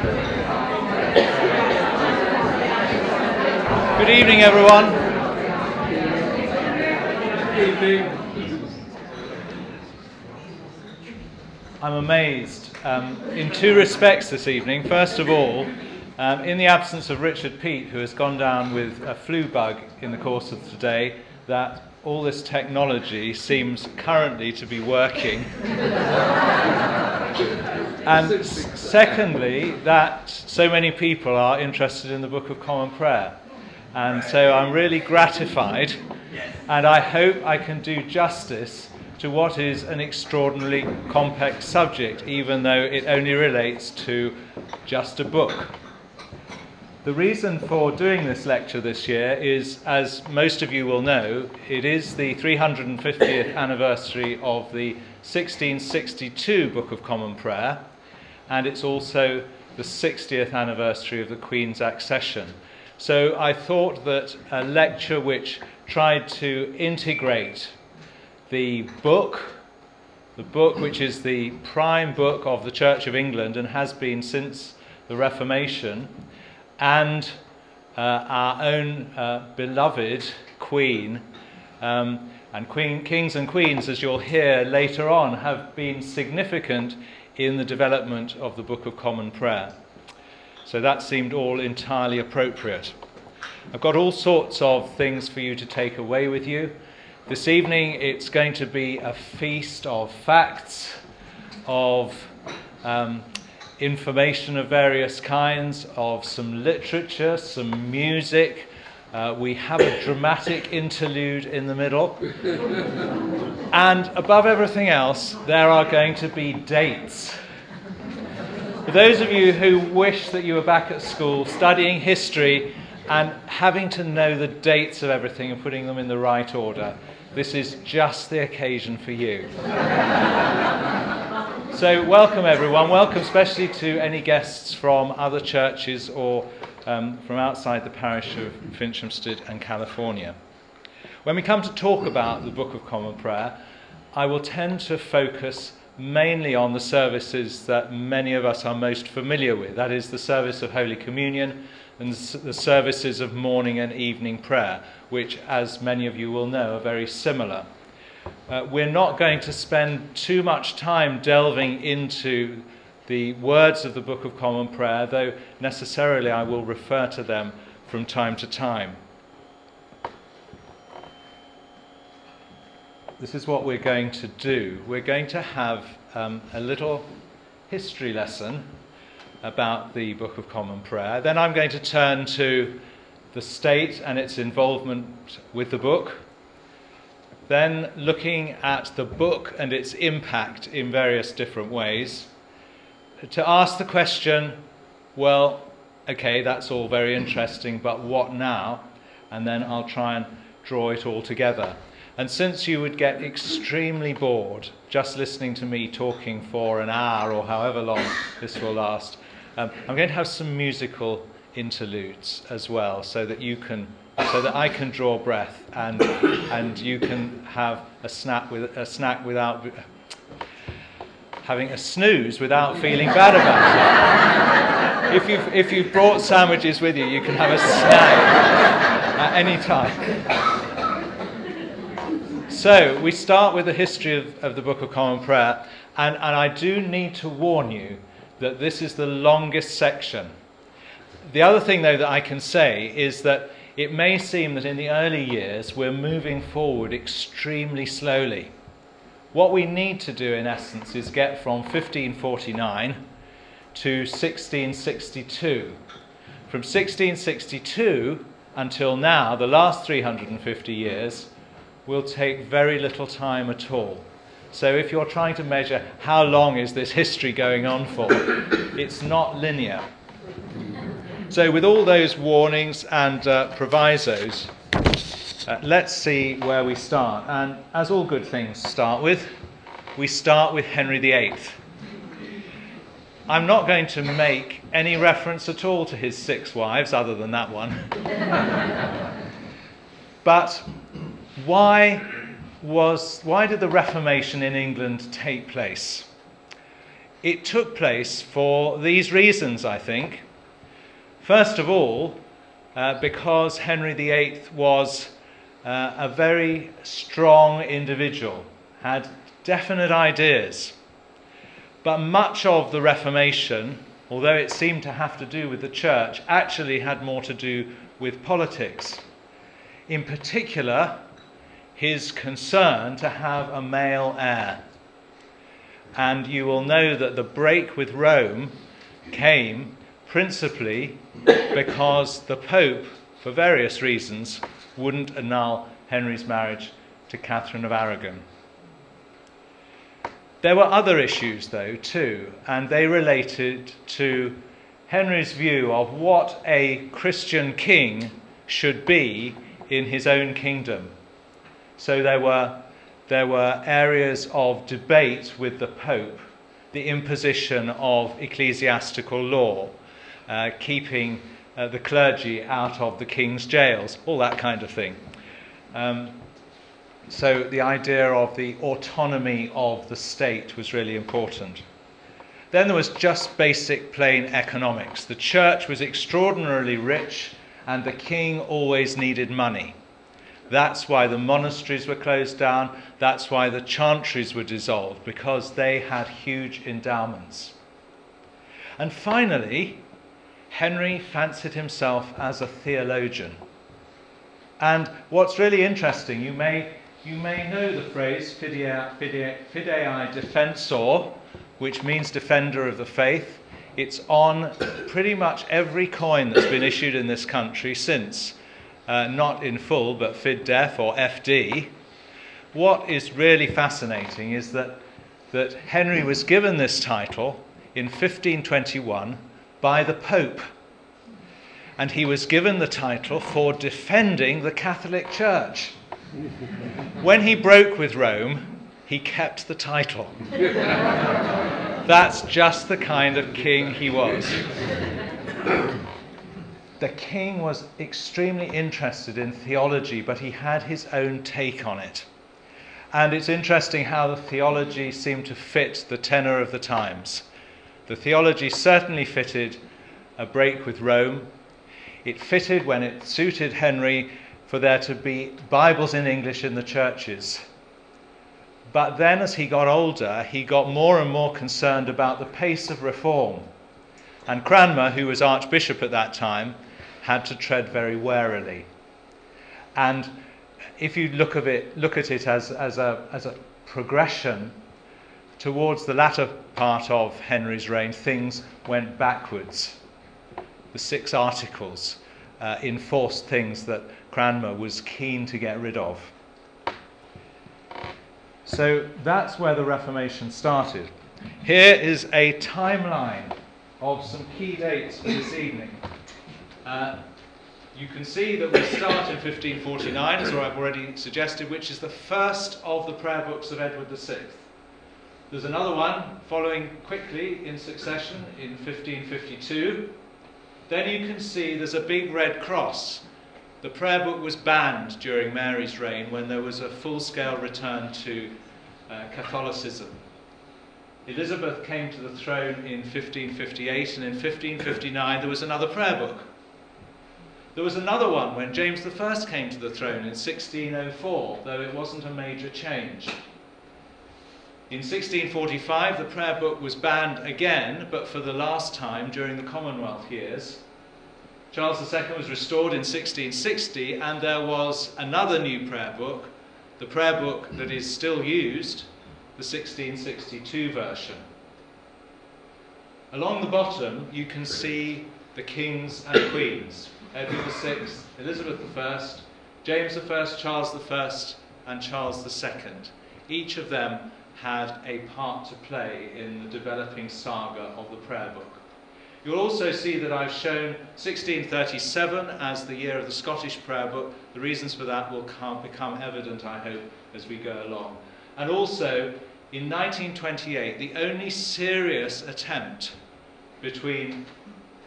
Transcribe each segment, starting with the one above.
Good evening, everyone. I'm amazed um, in two respects this evening. First of all, um, in the absence of Richard Peat, who has gone down with a flu bug in the course of today, that all this technology seems currently to be working. and secondly, that so many people are interested in the Book of Common Prayer. And so I'm really gratified, and I hope I can do justice to what is an extraordinarily complex subject, even though it only relates to just a book. The reason for doing this lecture this year is, as most of you will know, it is the 350th anniversary of the 1662 Book of Common Prayer, and it's also the 60th anniversary of the Queen's accession. So I thought that a lecture which tried to integrate the book, the book which is the prime book of the Church of England and has been since the Reformation, and uh, our own uh, beloved Queen. Um, and queen, kings and queens, as you'll hear later on, have been significant in the development of the Book of Common Prayer. So that seemed all entirely appropriate. I've got all sorts of things for you to take away with you. This evening it's going to be a feast of facts, of um, information of various kinds, of some literature, some music. Uh, we have a dramatic interlude in the middle. and above everything else, there are going to be dates. For those of you who wish that you were back at school studying history and having to know the dates of everything and putting them in the right order, this is just the occasion for you. so, welcome everyone. Welcome especially to any guests from other churches or um, from outside the parish of Finchampstead and California. When we come to talk about the Book of Common Prayer, I will tend to focus mainly on the services that many of us are most familiar with that is, the service of Holy Communion and the services of morning and evening prayer, which, as many of you will know, are very similar. Uh, we're not going to spend too much time delving into the words of the Book of Common Prayer, though necessarily I will refer to them from time to time. this is what we're going to do. We're going to have um, a little history lesson about the Book of Common Prayer. Then I'm going to turn to the state and its involvement with the book. Then looking at the book and its impact in various different ways. To ask the question, well, okay, that's all very interesting, but what now? And then I'll try and draw it all together. And since you would get extremely bored just listening to me talking for an hour or however long this will last, um, I'm going to have some musical interludes as well so that you can so that I can draw breath and and you can have a snack with a snack without having a snooze without feeling bad about it. If you've, if you've brought sandwiches with you, you can have a snack at any time. So, we start with the history of, of the Book of Common Prayer, and, and I do need to warn you that this is the longest section. The other thing, though, that I can say is that it may seem that in the early years we're moving forward extremely slowly. What we need to do, in essence, is get from 1549 to 1662. From 1662 until now, the last 350 years, will take very little time at all. So if you're trying to measure how long is this history going on for, it's not linear. So with all those warnings and uh, provisos, uh, let's see where we start. And as all good things start with, we start with Henry VIII. I'm not going to make any reference at all to his six wives, other than that one. but why, was, why did the Reformation in England take place? it took place for these reasons, I think. First of all, uh, because Henry VIII was uh, a very strong individual, had definite ideas. But much of the Reformation, although it seemed to have to do with the church, actually had more to do with politics. In particular, his concern to have a male heir. And you will know that the break with Rome came principally because the Pope, for various reasons, wouldn't annul Henry's marriage to Catherine of Aragon. There were other issues, though, too, and they related to Henry's view of what a Christian king should be in his own kingdom. So there were, there were areas of debate with the Pope, the imposition of ecclesiastical law, uh, keeping uh, the clergy out of the king's jails, all that kind of thing. Um, so the idea of the autonomy of the state was really important. Then there was just basic plain economics. The church was extraordinarily rich, and the king always needed money. That's why the monasteries were closed down. That's why the chantries were dissolved, because they had huge endowments. And finally, Henry fancied himself as a theologian. And what's really interesting, you may you may know the phrase fidei, fidei, fidei defensor, which means defender of the faith. It's on pretty much every coin that's been issued in this country since, uh, not in full, but FIDDEF or FD. What is really fascinating is that, that Henry was given this title in 1521 by the Pope. And he was given the title for defending the Catholic Church. When he broke with Rome, he kept the title. That's just the kind of king he was. The king was extremely interested in theology, but he had his own take on it. And it's interesting how the theology seemed to fit the tenor of the times. The theology certainly fitted a break with Rome. It fitted when it suited Henry for there to be Bibles in English in the churches. But then, as he got older, he got more and more concerned about the pace of reform. And Cranmer, who was Archbishop at that time, had to tread very warily. And if you look, of it, look at it as, as, a, as a progression towards the latter part of Henry's reign, things went backwards. The six articles uh, enforced things that Cranmer was keen to get rid of. So that's where the Reformation started. Here is a timeline of some key dates for this evening. Uh, you can see that we start in 1549, as I've already suggested, which is the first of the prayer books of Edward VI. There's another one following quickly in succession in 1552. Then you can see there's a big red cross the prayer book was banned during Mary's reign when there was a full scale return to uh, Catholicism. Elizabeth came to the throne in 1558, and in 1559 there was another prayer book. There was another one when James I came to the throne in 1604, though it wasn't a major change. In 1645, the prayer book was banned again, but for the last time during the Commonwealth years. Charles II was restored in 1660, and there was another new prayer book, the prayer book that is still used, the 1662 version. Along the bottom, you can see the kings and queens Edward VI, Elizabeth I, James I, Charles I, and Charles II. Each of them had a part to play in the developing saga of the prayer book. You'll also see that I've shown 1637 as the year of the Scottish prayer book. The reasons for that will come, become evident, I hope, as we go along. And also, in 1928, the only serious attempt between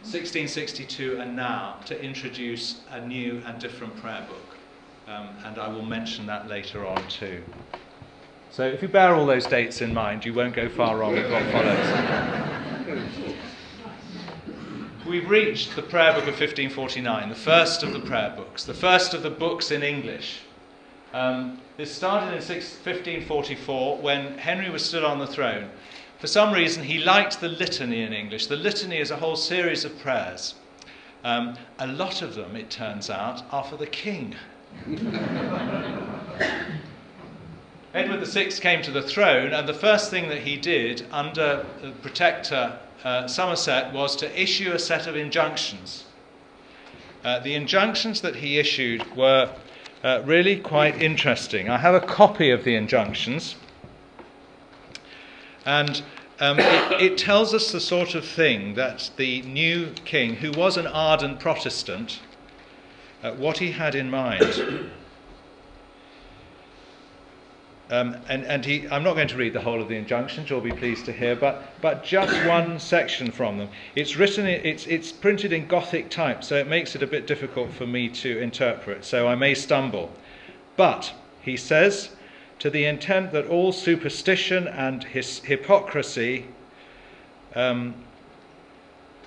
1662 and now to introduce a new and different prayer book. Um, and I will mention that later on too. So if you bear all those dates in mind, you won't go far wrong with what follows. We've reached the prayer book of 1549, the first of the prayer books, the first of the books in English. Um, this started in 1544 when Henry was still on the throne. For some reason, he liked the litany in English. The litany is a whole series of prayers. Um, a lot of them, it turns out, are for the king. Edward VI came to the throne, and the first thing that he did under the protector uh, Somerset was to issue a set of injunctions. Uh, the injunctions that he issued were uh, really quite interesting. I have a copy of the injunctions, and um, it, it, tells us the sort of thing that the new king, who was an ardent Protestant, uh, what he had in mind. Um, and and he, I'm not going to read the whole of the injunctions, you'll be pleased to hear, but, but just one section from them. It's written, it's, it's printed in Gothic type, so it makes it a bit difficult for me to interpret, so I may stumble. But, he says, to the intent that all superstition and his hypocrisy um,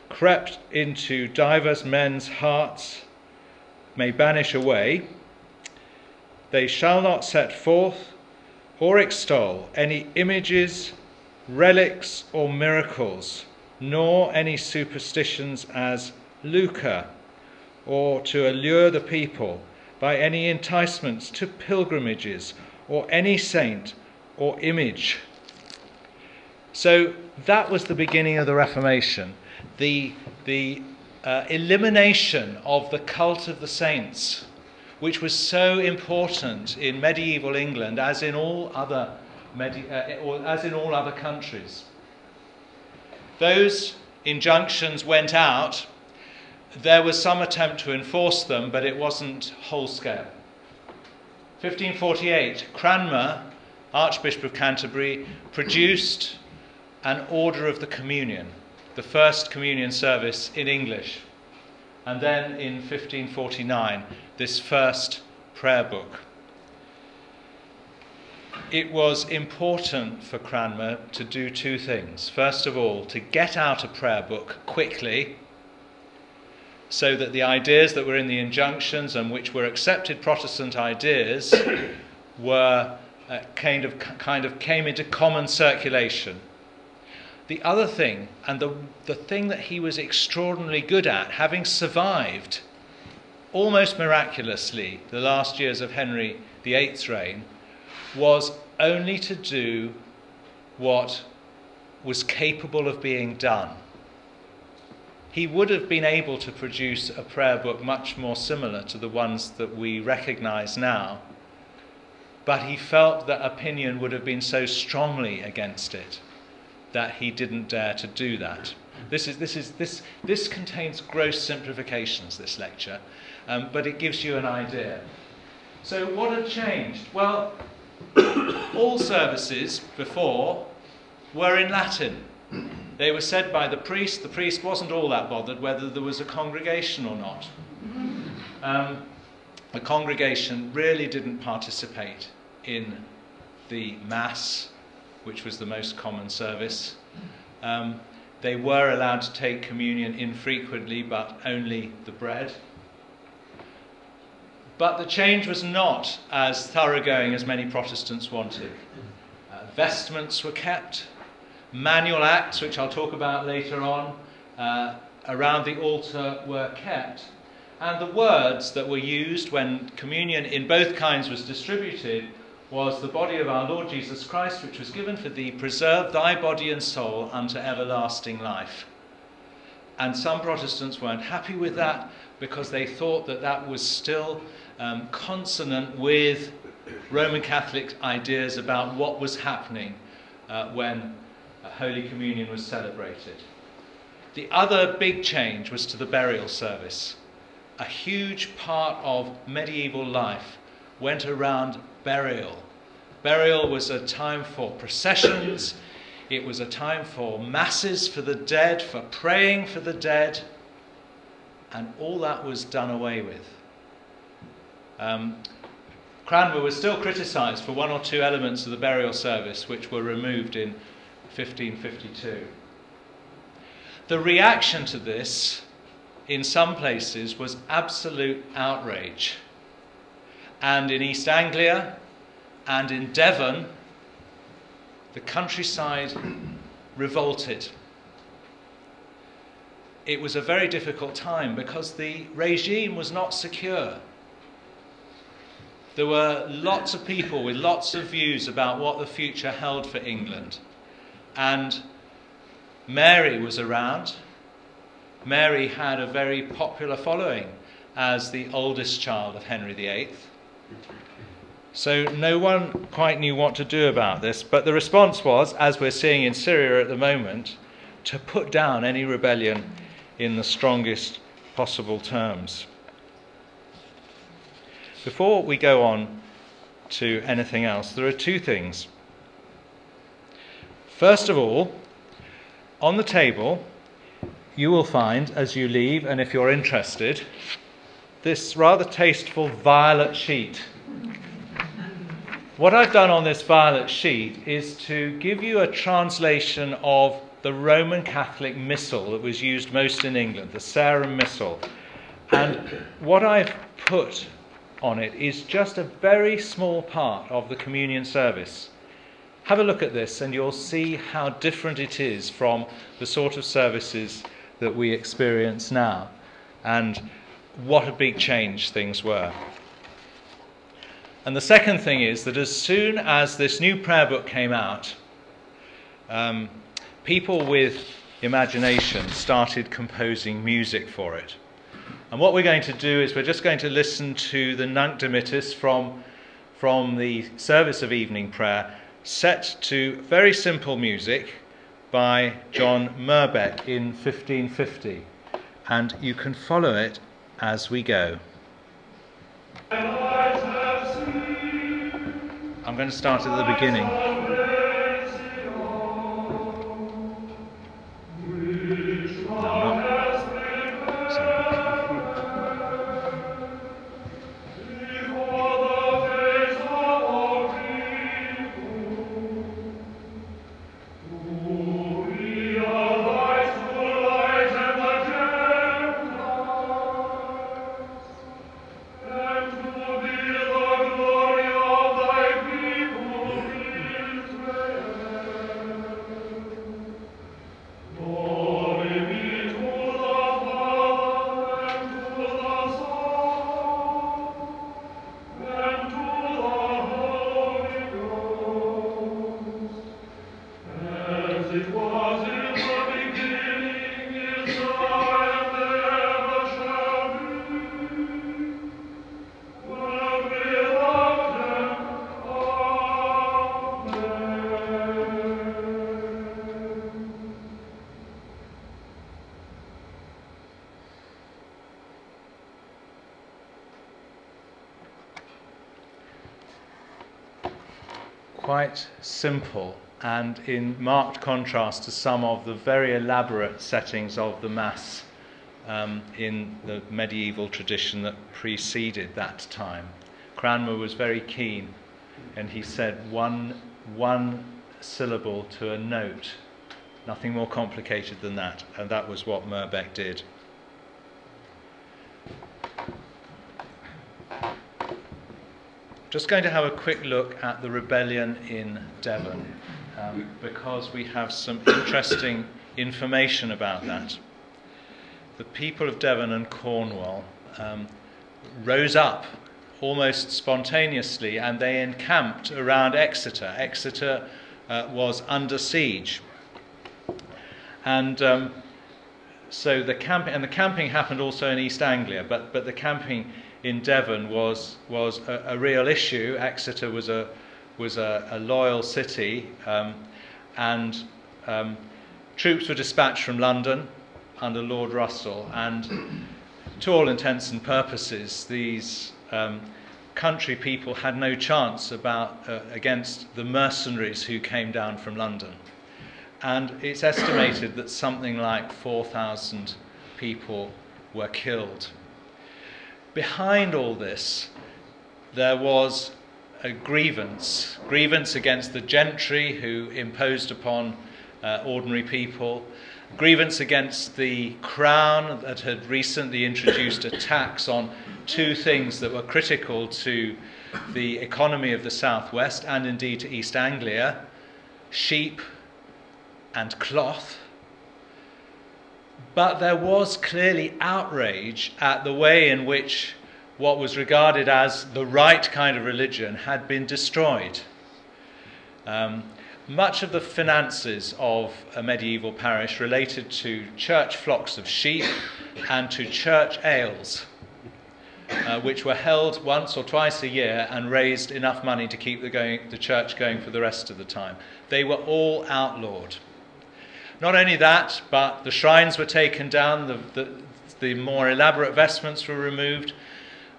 crept into divers men's hearts may banish away, they shall not set forth or extol any images, relics, or miracles, nor any superstitions as lucre, or to allure the people by any enticements to pilgrimages, or any saint or image. So that was the beginning of the Reformation, the, the uh, elimination of the cult of the saints which was so important in medieval England as in all other, medi- uh, or as in all other countries. Those injunctions went out. There was some attempt to enforce them, but it wasn't whole scale. 1548, Cranmer, Archbishop of Canterbury, produced an order of the communion, the first communion service in English. And then in 1549, this first prayer book. It was important for Cranmer to do two things. First of all, to get out a prayer book quickly so that the ideas that were in the injunctions and which were accepted Protestant ideas were uh, kind of kind of came into common circulation. The other thing, and the, the thing that he was extraordinarily good at, having survived almost miraculously the last years of Henry VIII's reign, was only to do what was capable of being done. He would have been able to produce a prayer book much more similar to the ones that we recognize now, but he felt that opinion would have been so strongly against it that he didn't dare to do that. This, is, this, is, this, this contains gross simplifications, this lecture, um, but it gives you an idea. So, what had changed? Well, all services before were in Latin. They were said by the priest. The priest wasn't all that bothered whether there was a congregation or not. Um, the congregation really didn't participate in the Mass, which was the most common service. Um, they were allowed to take communion infrequently, but only the bread. But the change was not as thoroughgoing as many Protestants wanted. Uh, vestments were kept, manual acts, which I'll talk about later on, uh, around the altar were kept. And the words that were used when communion in both kinds was distributed was the body of our Lord Jesus Christ, which was given for thee, preserve thy body and soul unto everlasting life. And some Protestants weren't happy with that because they thought that that was still um, consonant with Roman Catholic ideas about what was happening uh, when Holy Communion was celebrated. The other big change was to the burial service. A huge part of medieval life went around burial. Burial was a time for processions, it was a time for masses for the dead, for praying for the dead, and all that was done away with. Um, Cranmer was still criticised for one or two elements of the burial service which were removed in 1552. The reaction to this, in some places, was absolute outrage. And in East Anglia and in Devon, the countryside revolted. It was a very difficult time because the regime was not secure. There were lots of people with lots of views about what the future held for England. And Mary was around. Mary had a very popular following as the oldest child of Henry VIII. So no one quite knew what to do about this, but the response was, as we're seeing in Syria at the moment, to put down any rebellion in the strongest possible terms. Before we go on to anything else, there are two things. First of all, on the table, you will find as you leave, and if you're interested, this rather tasteful violet sheet. What I've done on this violet sheet is to give you a translation of the Roman Catholic Missal that was used most in England, the Sarum Missal. And what I've put on it is just a very small part of the communion service. Have a look at this and you'll see how different it is from the sort of services that we experience now and what a big change things were. And the second thing is that as soon as this new prayer book came out, um, people with imagination started composing music for it. And what we're going to do is we're just going to listen to the Nunc Dimittis from, from the service of evening prayer set to very simple music by John Merbecke in 1550. And you can follow it as we go. I'm going to start at the beginning. Quite simple and in marked contrast to some of the very elaborate settings of the Mass um, in the medieval tradition that preceded that time. Cranmer was very keen and he said one, one syllable to a note, nothing more complicated than that, and that was what Merbecke did. Just going to have a quick look at the rebellion in Devon um, because we have some interesting information about that. The people of Devon and Cornwall um, rose up almost spontaneously and they encamped around Exeter. Exeter uh, was under siege. And um, so the camping, and the camping happened also in East Anglia, but, but the camping in Devon was, was a, a real issue. Exeter was a, was a, a loyal city, um, and um, troops were dispatched from London under Lord Russell, and to all intents and purposes, these um, country people had no chance about, uh, against the mercenaries who came down from London. And it's estimated that something like 4,000 people were killed behind all this, there was a grievance grievance against the gentry who imposed upon uh, ordinary people, grievance against the crown that had recently introduced a tax on two things that were critical to the economy of the southwest and indeed to East Anglia sheep and cloth. But there was clearly outrage at the way in which what was regarded as the right kind of religion had been destroyed. Um, much of the finances of a medieval parish related to church flocks of sheep and to church ales, uh, which were held once or twice a year and raised enough money to keep the, going, the church going for the rest of the time. They were all outlawed. Not only that, but the shrines were taken down, the, the, the more elaborate vestments were removed,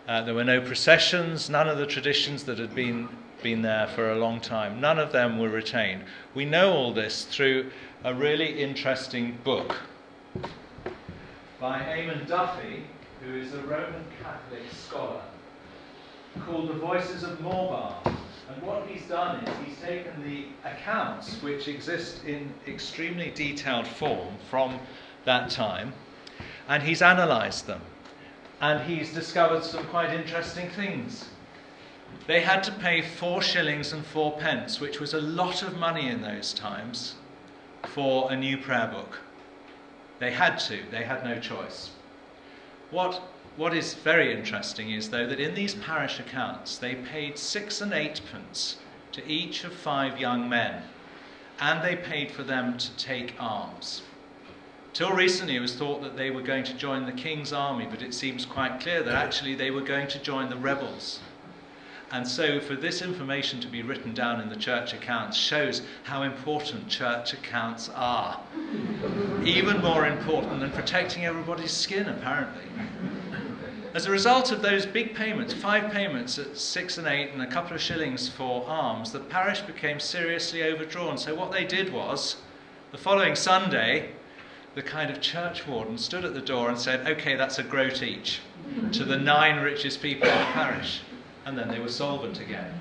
uh, there were no processions, none of the traditions that had been, been there for a long time, none of them were retained. We know all this through a really interesting book by Eamon Duffy, who is a Roman Catholic scholar, called The Voices of Morebath. And what he's done is he's taken the accounts which exist in extremely detailed form from that time and he's analysed them and he's discovered some quite interesting things. They had to pay four shillings and four pence, which was a lot of money in those times, for a new prayer book. They had to, they had no choice. What, what is very interesting is, though, that in these parish accounts they paid six and eightpence to each of five young men, and they paid for them to take arms. Till recently, it was thought that they were going to join the king's army, but it seems quite clear that actually they were going to join the rebels. And so, for this information to be written down in the church accounts shows how important church accounts are. Even more important than protecting everybody's skin, apparently. As a result of those big payments, five payments at six and eight and a couple of shillings for arms, the parish became seriously overdrawn. So, what they did was, the following Sunday, the kind of church warden stood at the door and said, Okay, that's a groat each to the nine richest people in the parish. And then they were solvent again.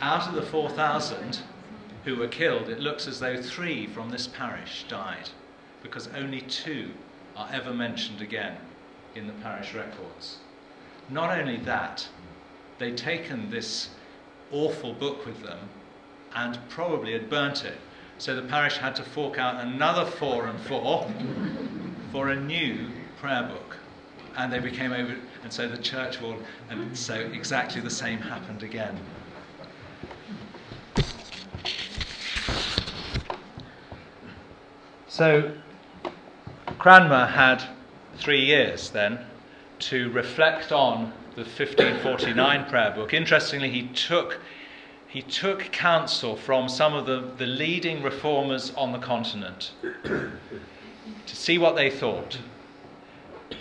Out of the 4,000 who were killed, it looks as though three from this parish died, because only two are ever mentioned again in the parish records. Not only that, they'd taken this awful book with them and probably had burnt it so the parish had to fork out another four and four for a new prayer book. And they became over, and so the church wall, and so exactly the same happened again. So Cranmer had three years then to reflect on the 1549 prayer book. Interestingly, he took he took counsel from some of the, the leading reformers on the continent to see what they thought.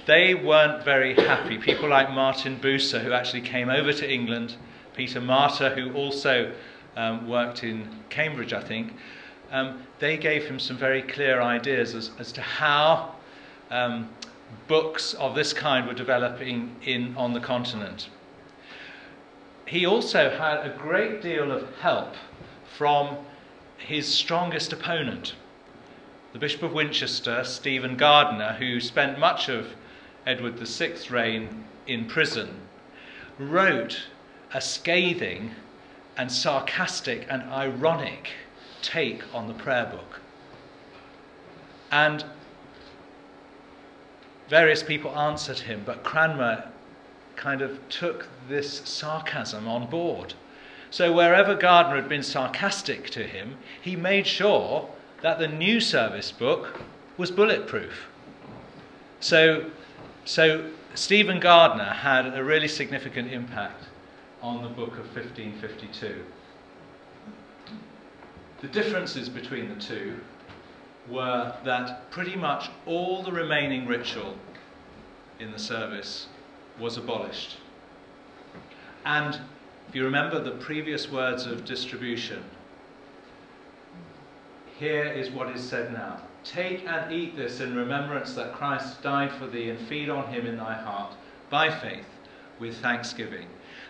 They weren't very happy. People like Martin Bucer, who actually came over to England, Peter Martyr, who also um, worked in Cambridge, I think, um, they gave him some very clear ideas as, as to how um, books of this kind were developing in, on the continent. He also had a great deal of help from his strongest opponent, the Bishop of Winchester, Stephen Gardiner, who spent much of Edward VI's reign in prison, wrote a scathing and sarcastic and ironic take on the prayer book. And various people answered him, but Cranmer kind of took this sarcasm on board. So, wherever Gardiner had been sarcastic to him, he made sure that the new service book was bulletproof. So, so Stephen Gardiner had a really significant impact on the book of 1552. The differences between the two were that pretty much all the remaining ritual in the service was abolished. And if you remember the previous words of distribution, here is what is said now Take and eat this in remembrance that Christ died for thee, and feed on him in thy heart by faith with thanksgiving.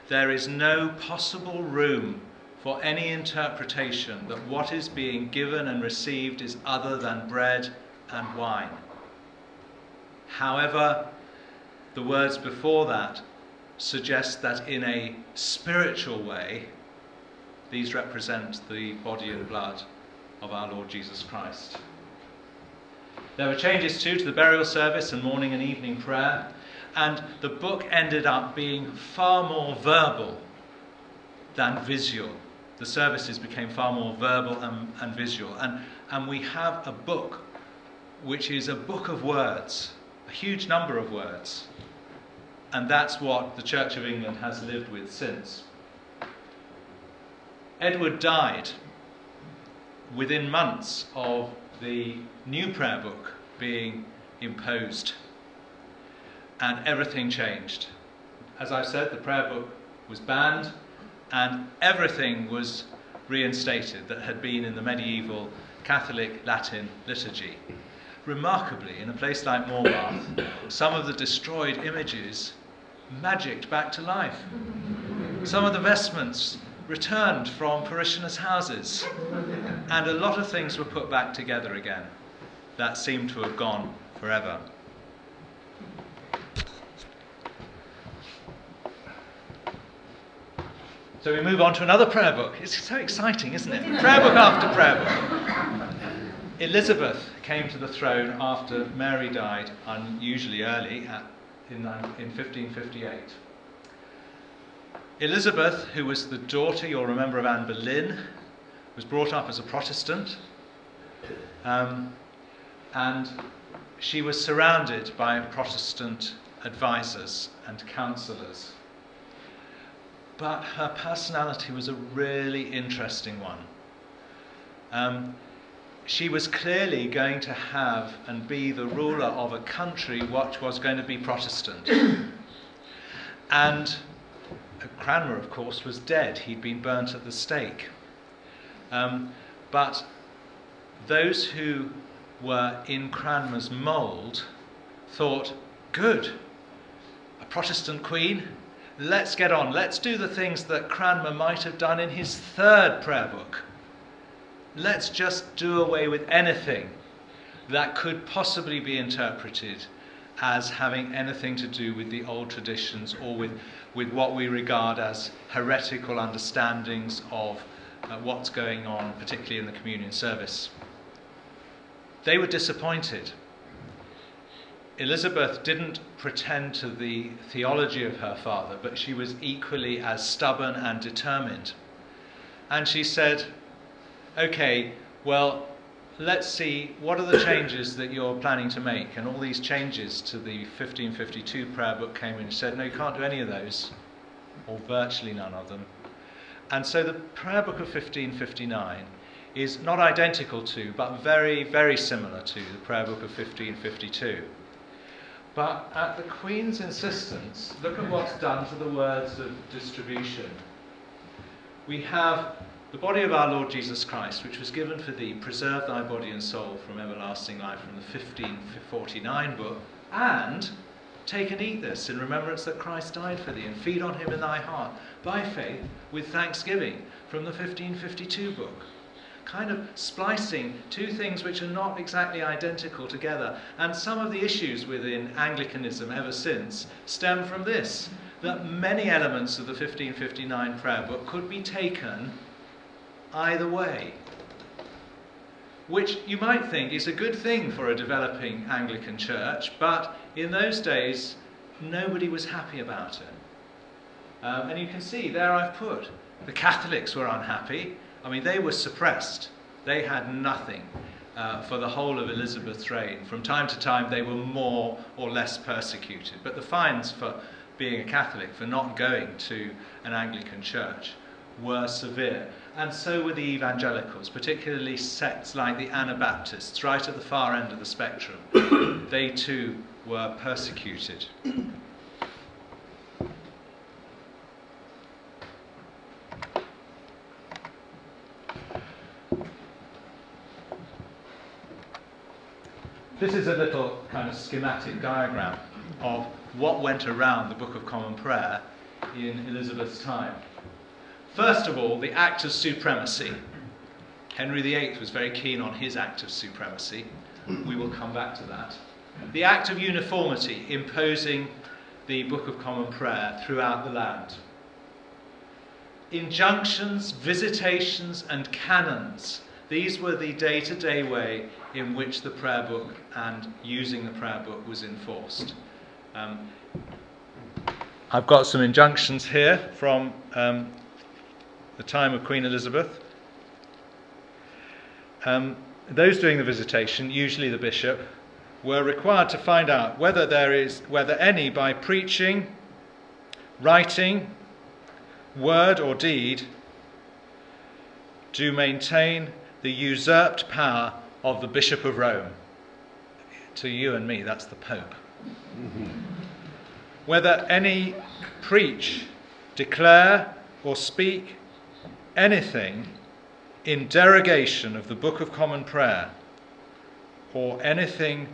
there is no possible room for any interpretation that what is being given and received is other than bread and wine. However, the words before that suggest that in a spiritual way, these represent the body and blood of our Lord Jesus Christ. There were changes too to the burial service and morning and evening prayer, and the book ended up being far more verbal than visual. The services became far more verbal and, and visual, and, and we have a book which is a book of words, a huge number of words, and that's what the Church of England has lived with since. Edward died within months of the new prayer book being imposed, and everything changed. As I said, the prayer book was banned, and everything was reinstated that had been in the medieval Catholic Latin liturgy. Remarkably, in a place like Morebath, some of the destroyed images magicked back to life. Some of the vestments returned from parishioners' houses, and a lot of things were put back together again that seemed to have gone forever. So we move on to another prayer book. It's so exciting, isn't it? Prayer book after prayer book. Elizabeth came to the throne after Mary died unusually early at, in, in 1558. Elizabeth, who was the daughter, you'll remember, of Anne Boleyn, was brought up as a Protestant. Um, and she was surrounded by Protestant advisors and counselors. But her personality was a really interesting one. Um, she was clearly going to have and be the ruler of a country which was going to be Protestant. and Cranmer, of course, was dead. He'd been burnt at the stake. Um, but those who were in Cranmer's mould thought, good, a Protestant queen, let's get on. Let's do the things that Cranmer might have done in his third prayer book. Let's just do away with anything that could possibly be interpreted as having anything to do with the old traditions or with, with what we regard as heretical understandings of uh, what's going on, particularly in the communion service. They were disappointed. Elizabeth didn't pretend to the theology of her father, but she was equally as stubborn and determined. And she said, Okay, well, let's see what are the changes that you're planning to make. And all these changes to the 1552 prayer book came in and said, No, you can't do any of those, or virtually none of them. And so the prayer book of 1559 is not identical to, but very, very similar to the prayer book of 1552. But at the Queen's insistence, look at what's done to the words of distribution. We have the body of our Lord Jesus Christ, which was given for thee, preserve thy body and soul from everlasting life, from the 1549 book, and take and eat this in remembrance that Christ died for thee, and feed on him in thy heart, by faith, with thanksgiving, from the 1552 book kind of splicing two things which are not exactly identical together. And some of the issues within Anglicanism ever since stem from this that many elements of the 1559 prayer book could be taken either way. Which you might think is a good thing for a developing Anglican church, but in those days, nobody was happy about it. Um, and you can see there I've put the Catholics were unhappy, I mean, they were suppressed. They had nothing uh, for the whole of Elizabeth's reign. From time to time, they were more or less persecuted. But the fines for being a Catholic, for not going to an Anglican church, were severe. And so were the evangelicals, particularly sects like the Anabaptists, right at the far end of the spectrum. they too were persecuted. This is a little kind of schematic diagram of what went around the Book of Common Prayer in Elizabeth's time. First of all, the Act of Supremacy. Henry VIII was very keen on his Act of Supremacy. We will come back to that. The Act of Uniformity, imposing the Book of Common Prayer throughout the land. Injunctions, visitations, and canons. These were the day to day way in which the prayer book and using the prayer book was enforced. Um, I've got some injunctions here from um, the time of Queen Elizabeth. Um, those doing the visitation, usually the bishop, were required to find out whether there is whether any by preaching, writing, word or deed do maintain the usurped power of the Bishop of Rome. To you and me, that's the Pope. Mm-hmm. Whether any preach, declare, or speak anything in derogation of the Book of Common Prayer, or anything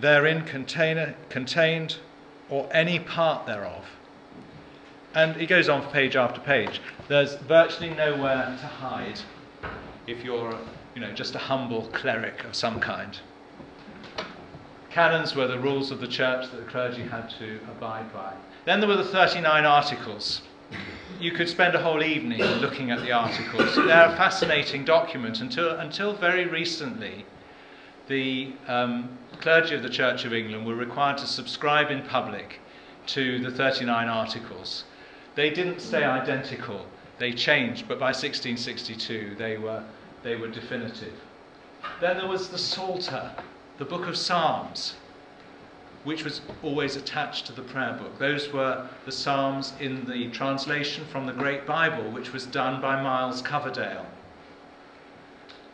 therein contain, contained, or any part thereof. And he goes on for page after page. There's virtually nowhere to hide if you're, you know, just a humble cleric of some kind. Canons were the rules of the church that the clergy had to abide by. Then there were the 39 articles. You could spend a whole evening looking at the articles. They're a fascinating document until, until very recently. The um, clergy of the Church of England were required to subscribe in public to the 39 articles. They didn't stay identical, they changed, but by 1662 they were, they were definitive. Then there was the Psalter, the book of Psalms, which was always attached to the prayer book. Those were the Psalms in the translation from the Great Bible, which was done by Miles Coverdale.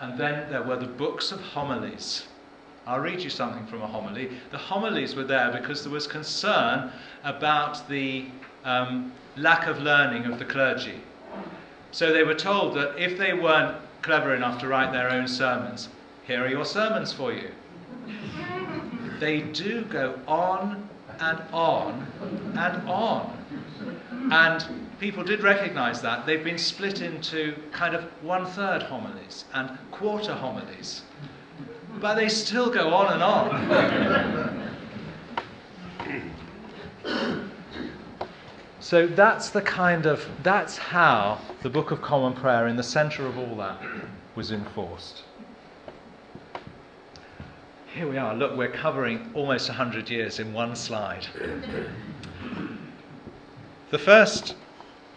And then there were the books of homilies. I'll read you something from a homily. The homilies were there because there was concern about the um, lack of learning of the clergy. So they were told that if they weren't clever enough to write their own sermons, here are your sermons for you. They do go on and on and on. And people did recognize that. They've been split into kind of one third homilies and quarter homilies. But they still go on and on. So that's the kind of, that's how the Book of Common Prayer, in the centre of all that, was enforced. Here we are. Look, we're covering almost 100 years in one slide. The first,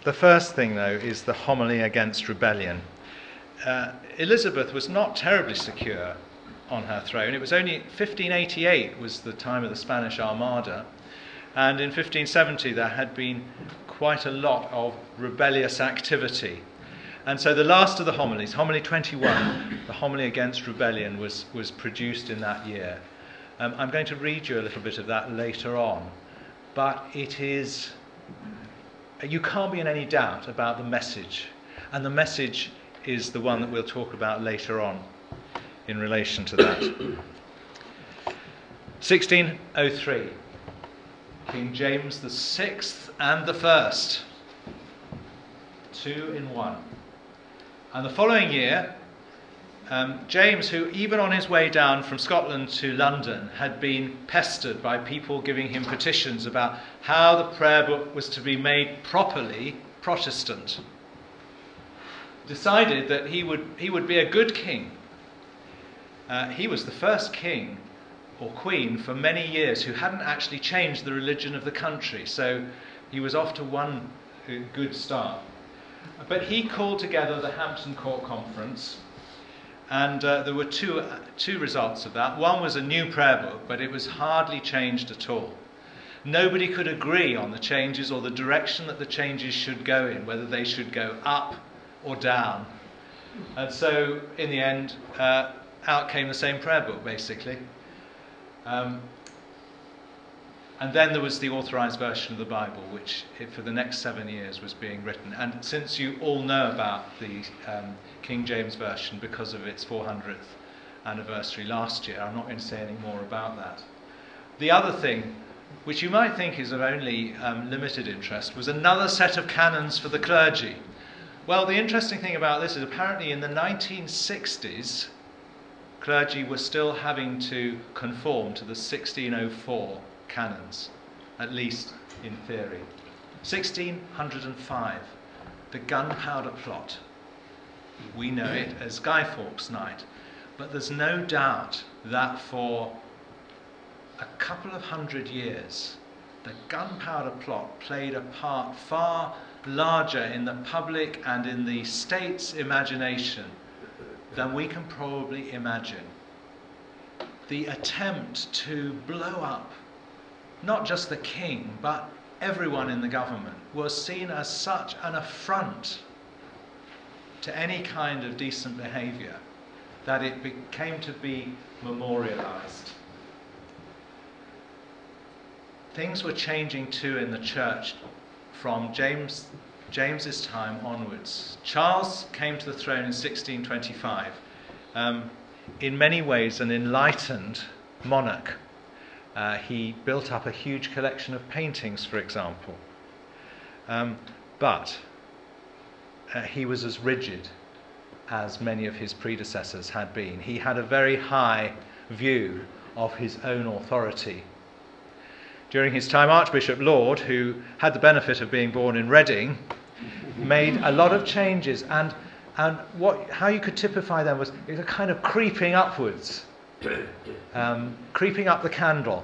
the first thing, though, is the homily against rebellion. Uh, Elizabeth was not terribly secure on her throne. It was only 1588 was the time of the Spanish Armada. And in 1570, there had been quite a lot of rebellious activity. And so the last of the homilies, homily 21, the homily against rebellion, was, was produced in that year. Um, I'm going to read you a little bit of that later on. But it is, you can't be in any doubt about the message. And the message is the one that we'll talk about later on in relation to that. 1603. King James the sixth and the first. Two in one. And the following year, um, James, who even on his way down from Scotland to London had been pestered by people giving him petitions about how the prayer book was to be made properly Protestant, decided that he would, he would be a good king. Uh, he was the first king or queen for many years who hadn't actually changed the religion of the country. So he was off to one good start. But he called together the Hampton Court Conference, and uh, there were two, two results of that. One was a new prayer book, but it was hardly changed at all. Nobody could agree on the changes or the direction that the changes should go in, whether they should go up or down. And so, in the end, uh, out came the same prayer book, basically. Um, and then there was the authorized version of the Bible, which for the next seven years was being written. And since you all know about the um, King James Version because of its 400th anniversary last year, I'm not going to say any more about that. The other thing which you might think is of only um, limited interest, was another set of canons for the clergy. Well, the interesting thing about this is apparently in the 1960s, clergy were still having to conform to the 1604 canons, at least in theory. 1605, the gunpowder plot. We know it as Guy Fawkes Night, but there's no doubt that for a couple of hundred years, the gunpowder plot played a part far larger in the public and in the state's imagination than we can probably imagine. The attempt to blow up not just the king, but everyone in the government was seen as such an affront to any kind of decent behavior that it became to be memorialized. Things were changing too in the church from James, James's time onwards. Charles came to the throne in 1625. Um, in many ways, an enlightened monarch. Uh, he built up a huge collection of paintings, for example. Um, but uh, he was as rigid as many of his predecessors had been. He had a very high view of his own authority during his time, Archbishop Laud, who had the benefit of being born in Reading, made a lot of changes. And, and what, how you could typify them was it was a kind of creeping upwards, um, creeping up the candle.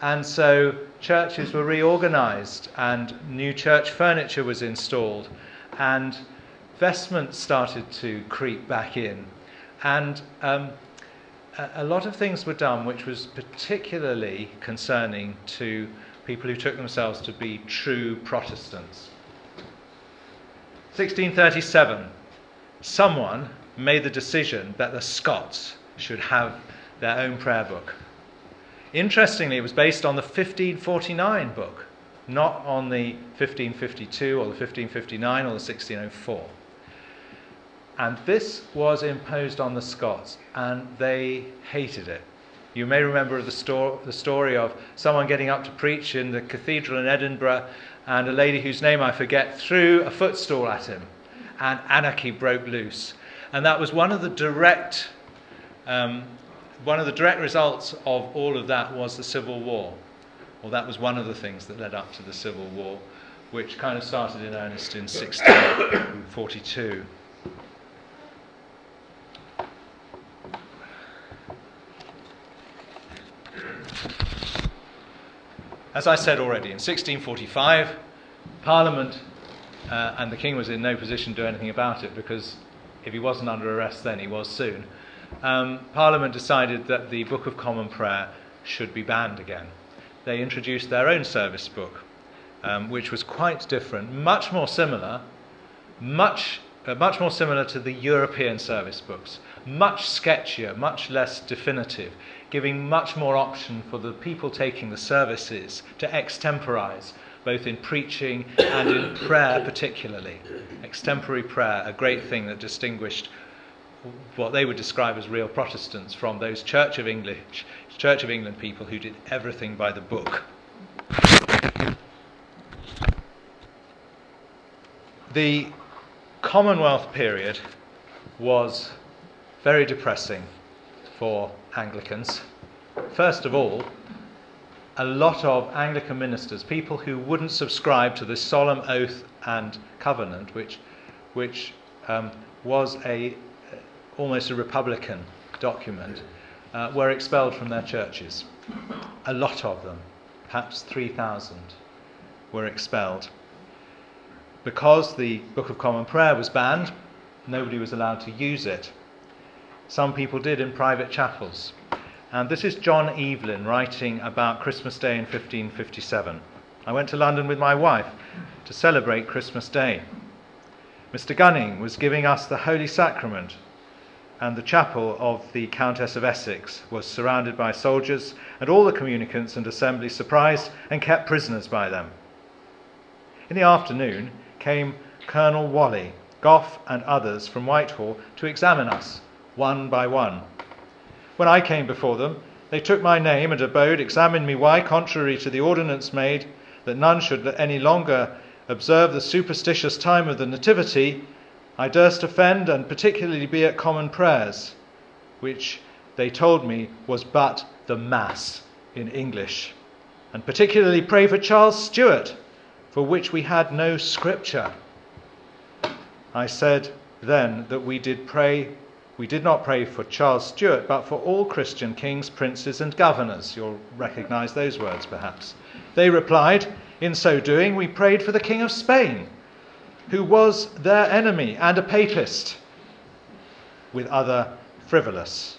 And so churches were reorganized, and new church furniture was installed, and vestments started to creep back in. And um, a lot of things were done which was particularly concerning to people who took themselves to be true Protestants. 1637, someone made the decision that the Scots should have their own prayer book. Interestingly, it was based on the 1549 book, not on the 1552 or the 1559 or the 1604. And this was imposed on the Scots, and they hated it. You may remember the, sto- the story of someone getting up to preach in the cathedral in Edinburgh, and a lady whose name I forget threw a footstool at him, and anarchy broke loose. And that was one of the direct, um, one of the direct results of all of that was the Civil War. Well, that was one of the things that led up to the Civil War, which kind of started in earnest in 1642. As I said already, in 1645, Parliament uh, and the king was in no position to do anything about it because if he wasn't under arrest then, he was soon. Um, Parliament decided that the Book of Common Prayer should be banned again. They introduced their own service book, um, which was quite different, much more similar, much, uh, much more similar to the European service books, much sketchier, much less definitive giving much more option for the people taking the services to extemporize, both in preaching and in prayer, particularly. Extemporary prayer, a great thing that distinguished what they would describe as real Protestants from those Church of England, Church of England people who did everything by the book. The Commonwealth period was very depressing for Anglicans. First of all, a lot of Anglican ministers, people who wouldn't subscribe to the solemn oath and covenant, which, which um, was a, almost a republican document, uh, were expelled from their churches. A lot of them, perhaps 3,000, were expelled. Because the Book of Common Prayer was banned, nobody was allowed to use it. Some people did in private chapels. And this is John Evelyn writing about Christmas Day in 1557. I went to London with my wife to celebrate Christmas Day. Mr. Gunning was giving us the Holy Sacrament, and the chapel of the Countess of Essex was surrounded by soldiers, and all the communicants and assembly surprised and kept prisoners by them. In the afternoon came Colonel Whalley, Goffe, and others from Whitehall to examine us one by one. When I came before them, They took my name and abode, examined me why, contrary to the ordinance made, that none should any longer observe the superstitious time of the Nativity, I durst offend and particularly be at common prayers, which they told me was but the Mass in English, and particularly pray for Charles Stuart, for which we had no scripture. I said then that we did pray we did not pray for Charles Stuart, but for all Christian kings, princes, and governors. You'll recognize those words, perhaps. They replied, In so doing, we prayed for the King of Spain, who was their enemy and a papist, with other frivolous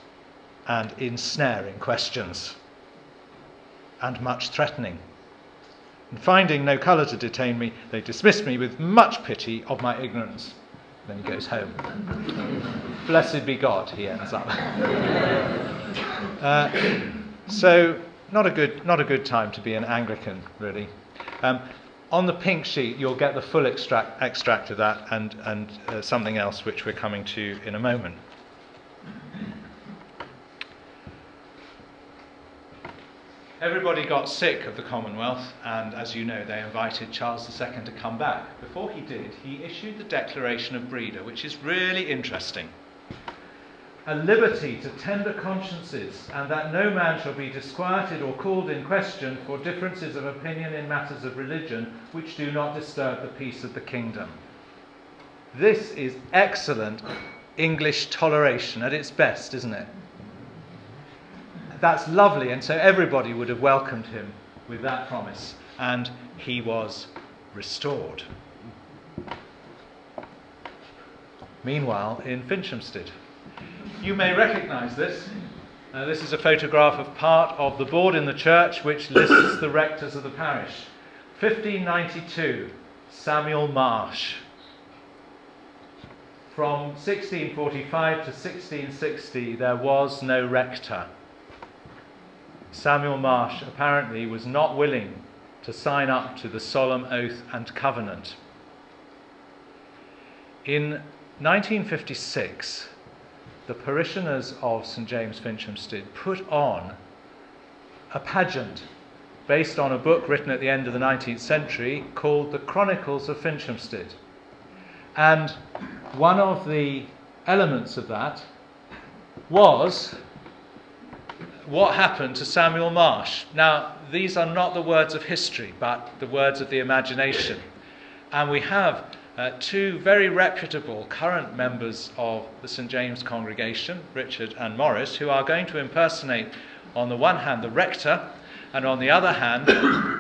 and ensnaring questions, and much threatening. And finding no colour to detain me, they dismissed me with much pity of my ignorance. Then he goes home. Blessed be God, he ends up. uh, so, not a, good, not a good time to be an Anglican, really. Um, on the pink sheet, you'll get the full extract, extract of that and, and uh, something else which we're coming to in a moment. Everybody got sick of the Commonwealth, and as you know, they invited Charles II to come back. Before he did, he issued the Declaration of Breda, which is really interesting. A liberty to tender consciences, and that no man shall be disquieted or called in question for differences of opinion in matters of religion which do not disturb the peace of the kingdom. This is excellent English toleration at its best, isn't it? that's lovely. And so everybody would have welcomed him with that promise. And he was restored. Meanwhile, in Finchampstead, you may recognize this. Uh, this is a photograph of part of the board in the church which lists the rectors of the parish. 1592, Samuel Marsh. From 1645 to 1660, there was no rector. Samuel Marsh apparently was not willing to sign up to the solemn oath and covenant. In 1956, the parishioners of St James Finchampstead put on a pageant based on a book written at the end of the 19th century called The Chronicles of Finchampstead. And one of the elements of that was what happened to Samuel Marsh. Now, these are not the words of history, but the words of the imagination. And we have uh, two very reputable current members of the St. James congregation, Richard and Morris, who are going to impersonate, on the one hand, the rector, and on the other hand,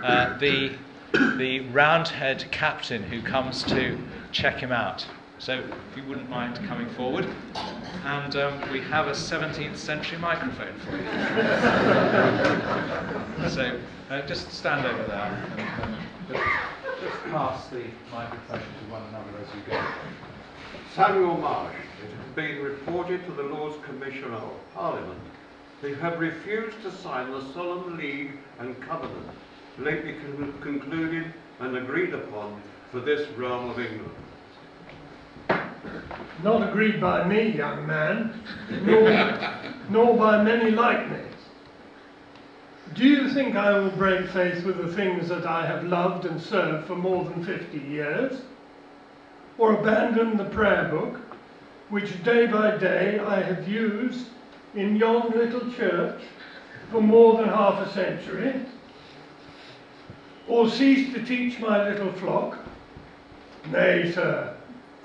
uh, the, the roundhead captain who comes to check him out. So, if you wouldn't mind coming forward. And um, we have a 17th century microphone for you. so, uh, just stand over there um, just, just pass the microphone to one another as you go. Samuel Marsh, it has been reported to the Lords Commissioner of Parliament they have refused to sign the solemn league and covenant lately con- concluded and agreed upon for this realm of England. Not agreed by me, young man, nor, nor by many like me. Do you think I will break faith with the things that I have loved and served for more than 50 years? Or abandon the prayer book, which day by day I have used in yon little church for more than half a century? Or cease to teach my little flock? Nay, sir,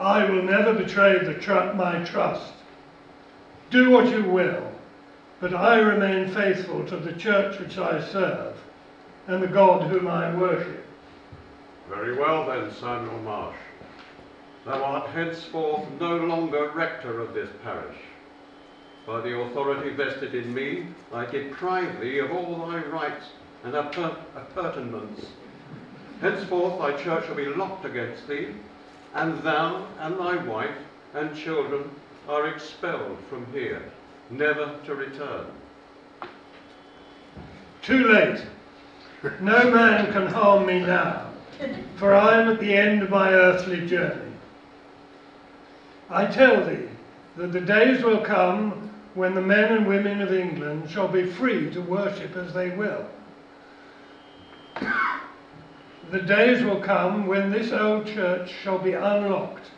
I will never betray the tr- my trust. Do what you will, but I remain faithful to the church which I serve and the God whom I worship. Very well then, Samuel Marsh. Thou art henceforth no longer rector of this parish. By the authority vested in me, I deprive thee of all thy rights and appurtenances. Henceforth thy church shall be locked against thee, and thou and thy wife and children are expelled from here, never to return. Too late. No man can harm me now, for I am at the end of my earthly journey. I tell thee that the days will come when the men and women of England shall be free to worship as they will. The days will come when this old church shall be unlocked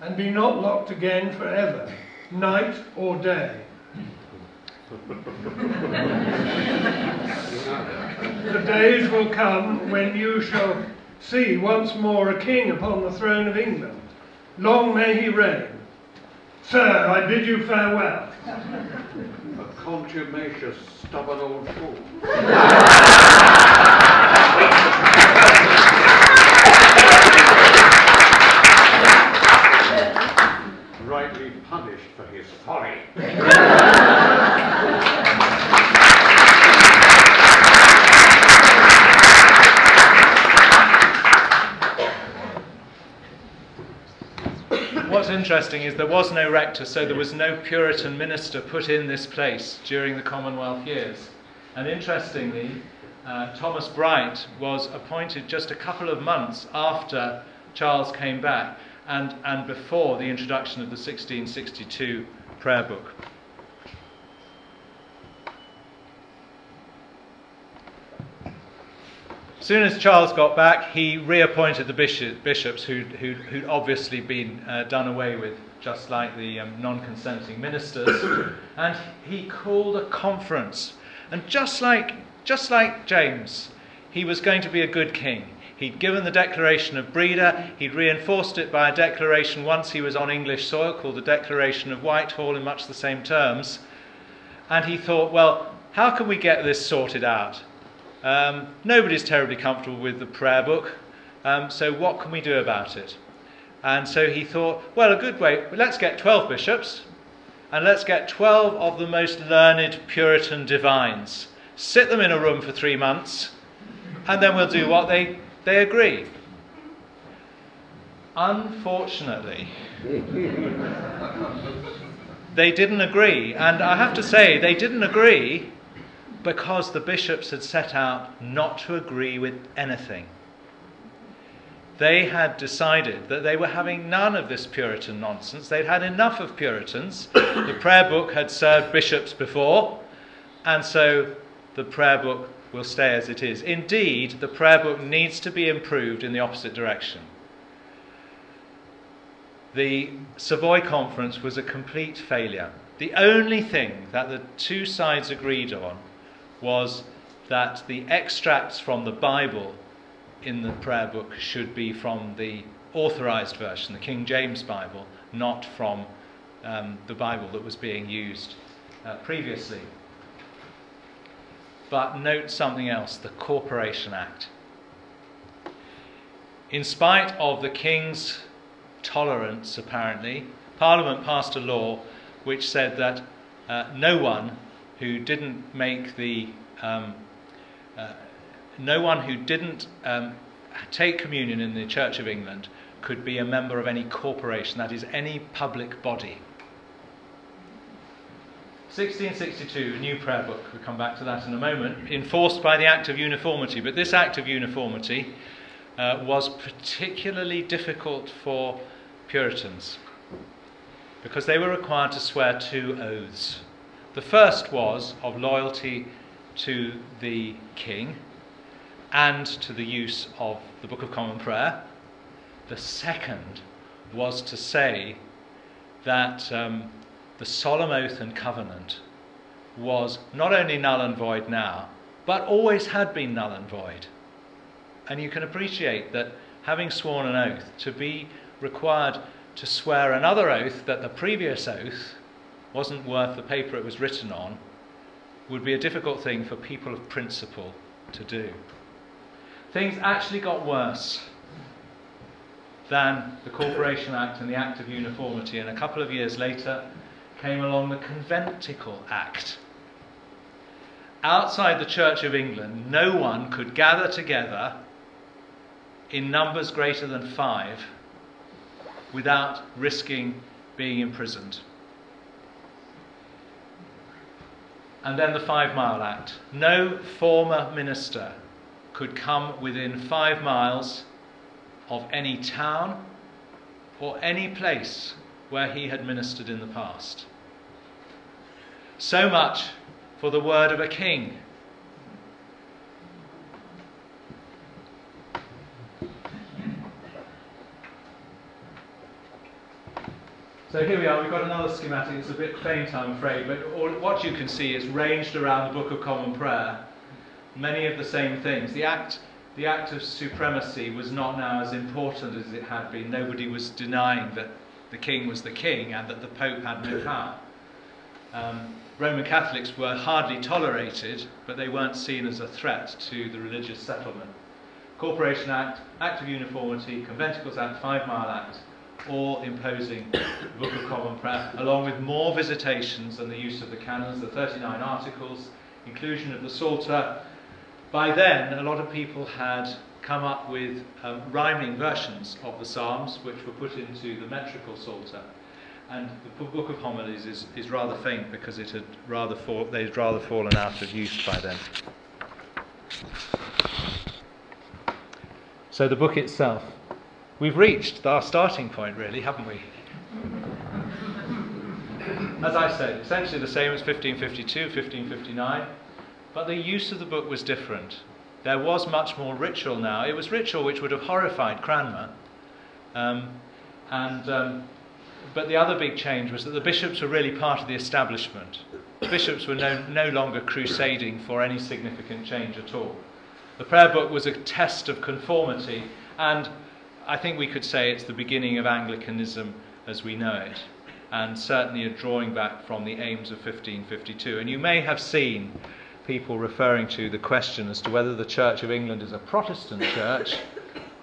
and be not locked again forever, night or day. the days will come when you shall see once more a king upon the throne of England. Long may he reign. Sir, I bid you farewell. A contumacious, stubborn old fool. Rightly punished for his folly. What's interesting is there was no rector, so there was no Puritan minister put in this place during the Commonwealth years. And interestingly, uh, Thomas Bright was appointed just a couple of months after Charles came back and, and before the introduction of the 1662 prayer book. Soon as Charles got back, he reappointed the bishop, bishops who'd, who'd, who'd, obviously been uh, done away with, just like the um, non consenting ministers. and he called a conference. And just like, just like James, he was going to be a good king. He'd given the Declaration of Breda, he'd reinforced it by a declaration once he was on English soil called the Declaration of Whitehall in much the same terms. And he thought, well, how can we get this sorted out? Um, nobody's terribly comfortable with the prayer book, um, so what can we do about it? And so he thought, well, a good way, let's get 12 bishops and let's get 12 of the most learned Puritan divines. Sit them in a room for three months, and then we'll do what they, they agree. Unfortunately, they didn't agree. And I have to say, they didn't agree because the bishops had set out not to agree with anything. They had decided that they were having none of this Puritan nonsense. They'd had enough of Puritans. the prayer book had served bishops before, and so the prayer book will stay as it is. Indeed, the prayer book needs to be improved in the opposite direction. The Savoy Conference was a complete failure. The only thing that the two sides agreed on was that the extracts from the Bible in the prayer book should be from the authorized version, the King James Bible, not from um, the Bible that was being used uh, previously. But note something else the Corporation Act. In spite of the King's tolerance, apparently, Parliament passed a law which said that uh, no one who didn't make the um, uh, no one who didn't um, take communion in the Church of England could be a member of any corporation, that is, any public body. 1662, new prayer book, we'll come back to that in a moment, enforced by the Act of Uniformity. But this Act of Uniformity uh, was particularly difficult for Puritans because they were required to swear two oaths. The first was of loyalty to the king and to the use of the Book of Common Prayer. The second was to say that um, the solemn oath and covenant was not only null and void now, but always had been null and void. And you can appreciate that having sworn an oath, to be required to swear another oath that the previous oath wasn't worth the paper it was written on would be a difficult thing for people of principle to do. Things actually got worse than the Corporation Act and the Act of Uniformity, and a couple of years later came along the Conventicle Act. Outside the Church of England, no one could gather together in numbers greater than five without risking being imprisoned. And then the Five Mile Act. No former minister could come within five miles of any town or any place where he had ministered in the past. So much for the word of a king. So here we are, we've got another schematic. It's a bit faint, I'm afraid, but all, what you can see is ranged around the Book of Common Prayer. Many of the same things. The act, the act of supremacy was not now as important as it had been. Nobody was denying that the king was the king and that the Pope had no power. Um, Roman Catholics were hardly tolerated, but they weren't seen as a threat to the religious settlement. Corporation Act, Act of Uniformity, Conventicles Act, Five Mile Act, all imposing the Book of Common Prayer, along with more visitations and the use of the canons, the 39 articles, inclusion of the Psalter. By then, a lot of people had come up with um, rhyming versions of the Psalms, which were put into the metrical Psalter. And the Book of Homilies is, is rather faint because it had rather fall, they'd rather fallen out of use by then. So the book itself We've reached our starting point, really, haven't we? As I said, essentially the same as 1552, 1559, but the use of the book was different. There was much more ritual now. It was ritual which would have horrified Cranmer. Um, and, um, but the other big change was that the bishops were really part of the establishment. Bishops were no, no longer crusading for any significant change at all. The prayer book was a test of conformity, and I think we could say it's the beginning of Anglicanism as we know it, and certainly a drawing back from the aims of 1552. And you may have seen people referring to the question as to whether the Church of England is a Protestant church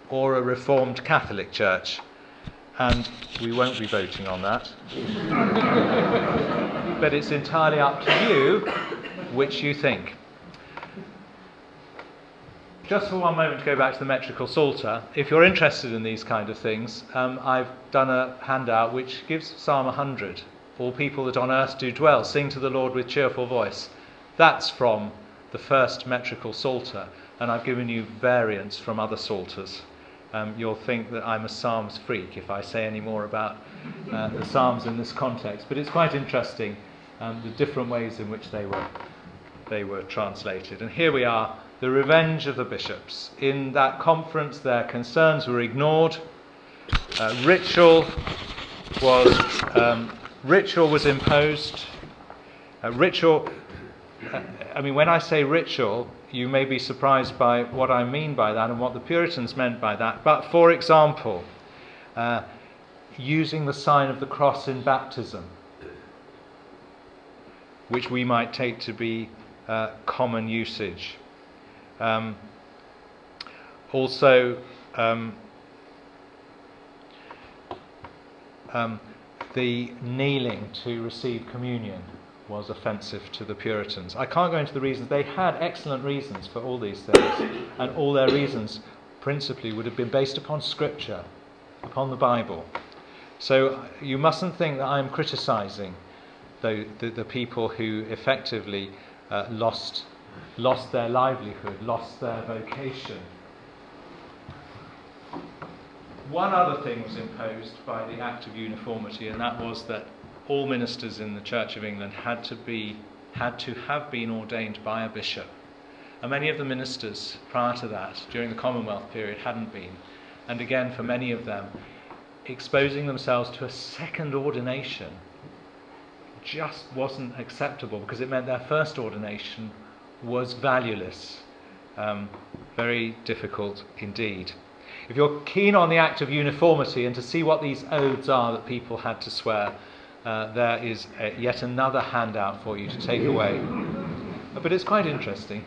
or a Reformed Catholic church. And we won't be voting on that. but it's entirely up to you which you think. Just for one moment to go back to the metrical psalter, if you're interested in these kind of things, um, I've done a handout which gives Psalm 100. All people that on earth do dwell, sing to the Lord with cheerful voice. That's from the first metrical psalter, and I've given you variants from other psalters. Um, you'll think that I'm a Psalms freak if I say any more about uh, the Psalms in this context, but it's quite interesting um, the different ways in which they were, they were translated. And here we are the revenge of the bishops. In that conference, their concerns were ignored. Uh, ritual was um, ritual was imposed. Uh, ritual. Uh, I mean, when I say ritual, you may be surprised by what I mean by that and what the Puritans meant by that. But for example, uh, using the sign of the cross in baptism, which we might take to be uh, common usage. Um, also, um, um, the kneeling to receive communion was offensive to the Puritans. I can't go into the reasons. They had excellent reasons for all these things, and all their reasons principally would have been based upon Scripture, upon the Bible. So you mustn't think that I'm criticizing the, the, the people who effectively uh, lost lost their livelihood, lost their vocation. One other thing was imposed by the Act of Uniformity, and that was that all ministers in the Church of England had to be had to have been ordained by a bishop. And many of the ministers prior to that, during the Commonwealth period, hadn't been. And again, for many of them, exposing themselves to a second ordination just wasn't acceptable because it meant their first ordination was valueless. Um, very difficult indeed. If you're keen on the act of uniformity and to see what these oaths are that people had to swear, uh, there is yet another handout for you to take away. But it's quite interesting.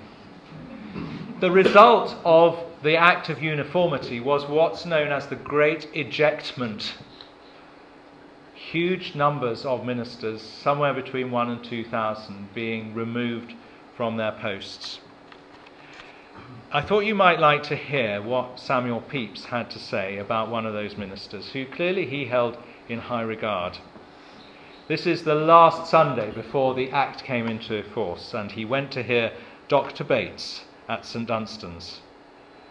The result of the act of uniformity was what's known as the Great Ejectment. Huge numbers of ministers, somewhere between one and two thousand, being removed from their posts. I thought you might like to hear what Samuel Pepys had to say about one of those ministers, who clearly he held in high regard. This is the last Sunday before the Act came into force, and he went to hear Dr. Bates at St Dunstan's.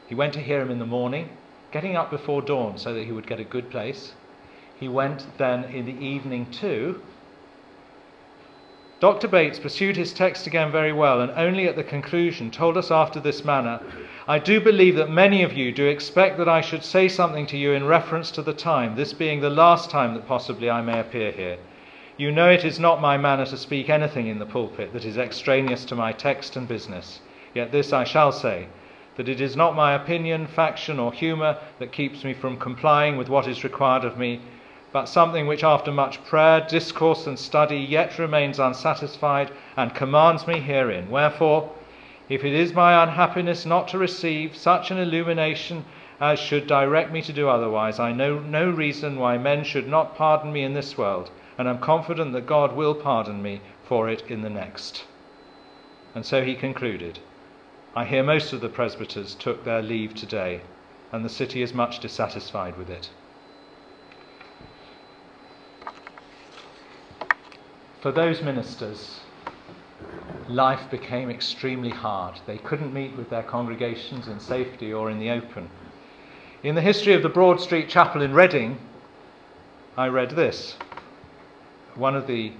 He went to hear him in the morning, getting up before dawn so that he would get a good place. He went then in the evening too, Dr. Bates pursued his text again very well, and only at the conclusion told us after this manner I do believe that many of you do expect that I should say something to you in reference to the time, this being the last time that possibly I may appear here. You know it is not my manner to speak anything in the pulpit that is extraneous to my text and business. Yet this I shall say that it is not my opinion, faction, or humour that keeps me from complying with what is required of me, but something which, after much prayer, discourse, and study, yet remains unsatisfied and commands me herein. Wherefore, if it is my unhappiness not to receive such an illumination as should direct me to do otherwise, I know no reason why men should not pardon me in this world, and am confident that God will pardon me for it in the next. And so he concluded. I hear most of the presbyters took their leave today, and the city is much dissatisfied with it. For those ministers, life became extremely hard. They couldn't meet with their congregations in safety or in the open. In the history of the Broad Street Chapel in Reading, I read this. One of the,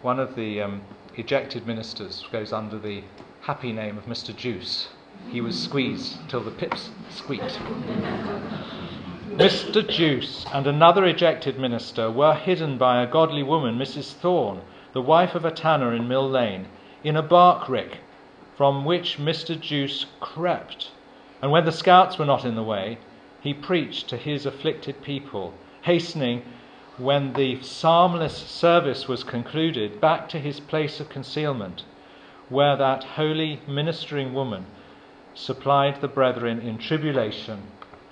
one of the um, ejected ministers goes under the happy name of Mr. Juice. He was squeezed till the pips squeaked. Mr. Juice and another ejected minister were hidden by a godly woman, Mrs. Thorne, the wife of a tanner in Mill Lane, in a bark rick from which Mr. Juice crept. And when the scouts were not in the way, he preached to his afflicted people, hastening, when the psalmless service was concluded, back to his place of concealment where that holy ministering woman supplied the brethren in tribulation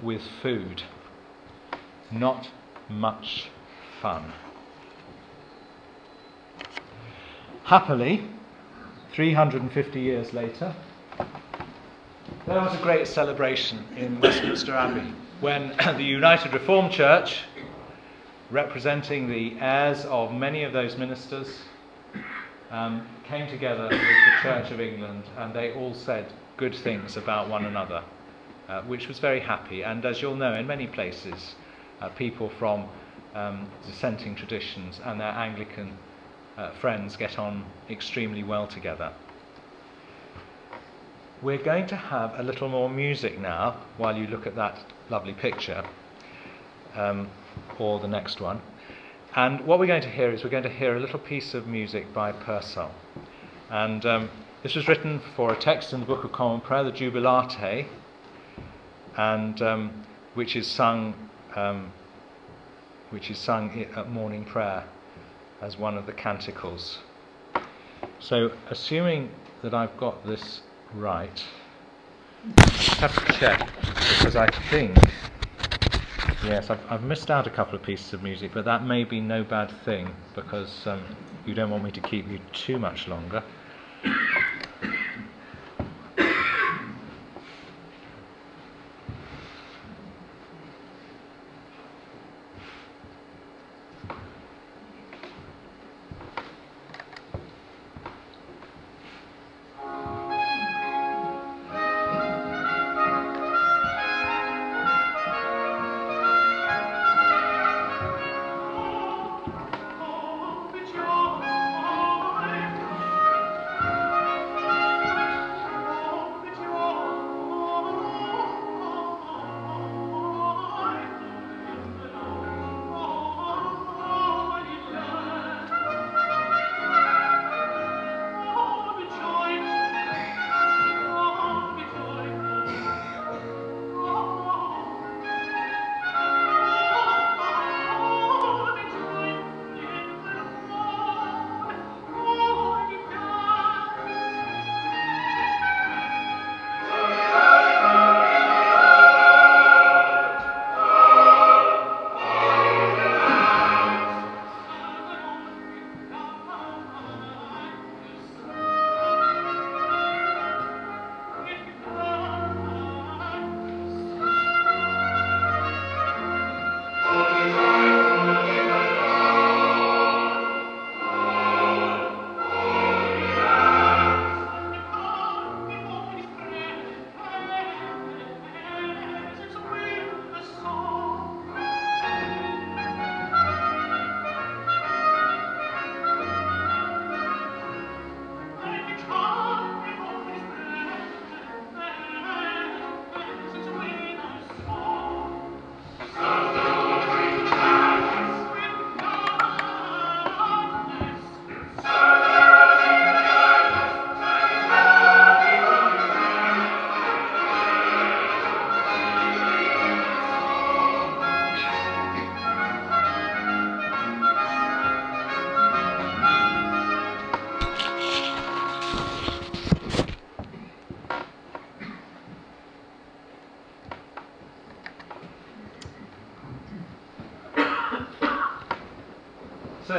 with food. Not much fun. Happily, 350 years later, there was a great celebration in Westminster Abbey when the United Reformed Church, representing the heirs of many of those ministers, um, came together with the Church of England and they all said good things about one another, uh, which was very happy. And as you'll know, in many places, uh, people from um, dissenting traditions and their Anglican uh, friends get on extremely well together. We're going to have a little more music now while you look at that lovely picture, um, or the next one. And what we're going to hear is we're going to hear a little piece of music by Purcell. And um, this was written for a text in the Book of Common Prayer, the Jubilate, and um, which is sung, um, which is sung at morning prayer as one of the canticles. So, assuming that I've got this right, I have to check because I think Yes, I've, I've, missed out a couple of pieces of music, but that may be no bad thing because um, you don't want me to keep you too much longer.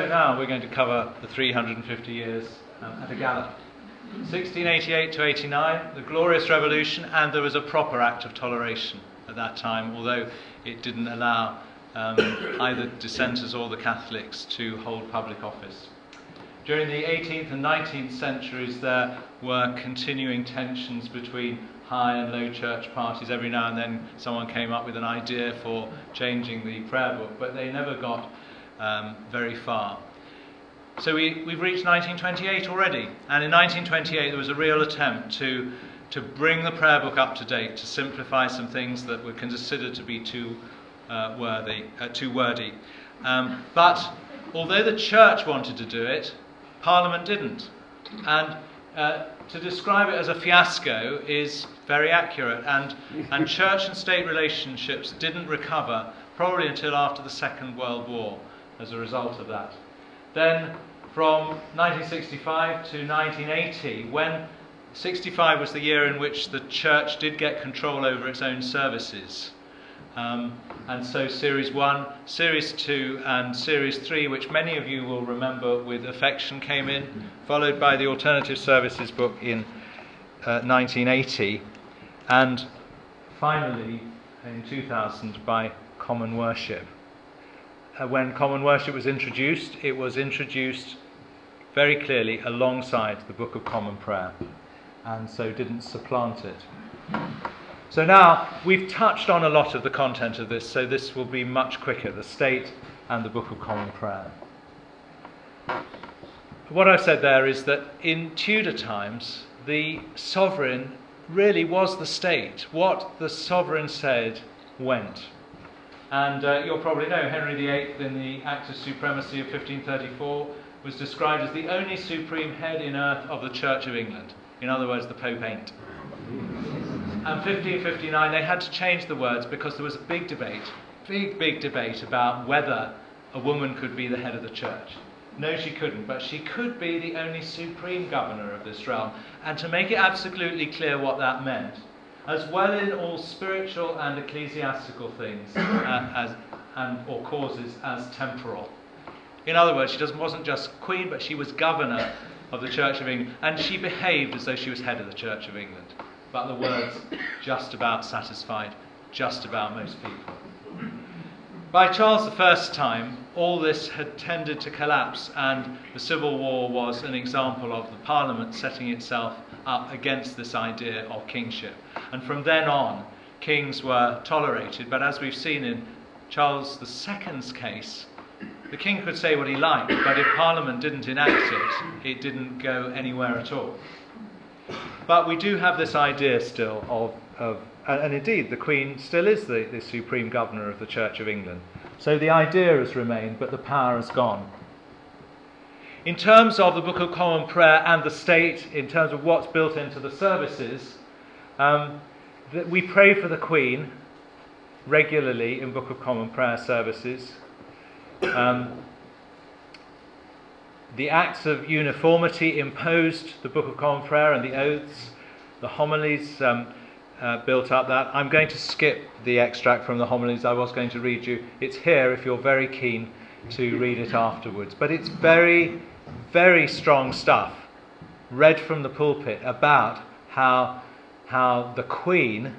Now we're going to cover the 350 years um, at a gallop. 1688 to 89, the Glorious Revolution, and there was a proper act of toleration at that time, although it didn't allow um, either dissenters or the Catholics to hold public office. During the 18th and 19th centuries, there were continuing tensions between high and low church parties. Every now and then, someone came up with an idea for changing the prayer book, but they never got um, very far. So we, we've reached 1928 already, and in 1928 there was a real attempt to, to bring the prayer book up to date, to simplify some things that were considered to be too uh, worthy, uh, too wordy. Um, but although the church wanted to do it, Parliament didn't. And uh, to describe it as a fiasco is very accurate, and, and church and state relationships didn't recover probably until after the Second World War as a result of that. Then, from 1965 to 1980, when 65 was the year in which the church did get control over its own services. Um, and so, Series 1, Series 2, and Series 3, which many of you will remember with affection, came in, followed by the Alternative Services book in uh, 1980, and finally, in 2000, by Common Worship uh, when common worship was introduced, it was introduced very clearly alongside the Book of Common Prayer, and so didn't supplant it. So now we've touched on a lot of the content of this, so this will be much quicker the state and the Book of Common Prayer. What I've said there is that in Tudor times, the sovereign really was the state. What the sovereign said went. And uh, you'll probably know Henry VIII in the Act of Supremacy of 1534 was described as the only supreme head in earth of the Church of England. In other words, the Pope ain't. And 1559, they had to change the words because there was a big debate, big, big debate about whether a woman could be the head of the church. No, she couldn't, but she could be the only supreme governor of this realm. And to make it absolutely clear what that meant, as well in all spiritual and ecclesiastical things uh, as, and, or causes as temporal. In other words, she wasn't just queen, but she was governor of the Church of England, and she behaved as though she was head of the Church of England. But the words just about satisfied just about most people. By Charles I's time, all this had tended to collapse, and the Civil War was an example of the Parliament setting itself up against this idea of kingship. And from then on, kings were tolerated. But as we've seen in Charles II's case, the king could say what he liked, but if Parliament didn't enact it, it didn't go anywhere at all. But we do have this idea still of, of and, and indeed, the Queen still is the, the supreme governor of the Church of England. So the idea has remained, but the power has gone. In terms of the Book of Common Prayer and the state, in terms of what's built into the services, um, we pray for the Queen regularly in Book of Common Prayer services. Um, the acts of uniformity imposed the Book of Common Prayer and the oaths, the homilies um, uh, built up that. I'm going to skip the extract from the homilies I was going to read you. It's here if you're very keen to read it afterwards. But it's very very strong stuff read from the pulpit about how, how the Queen,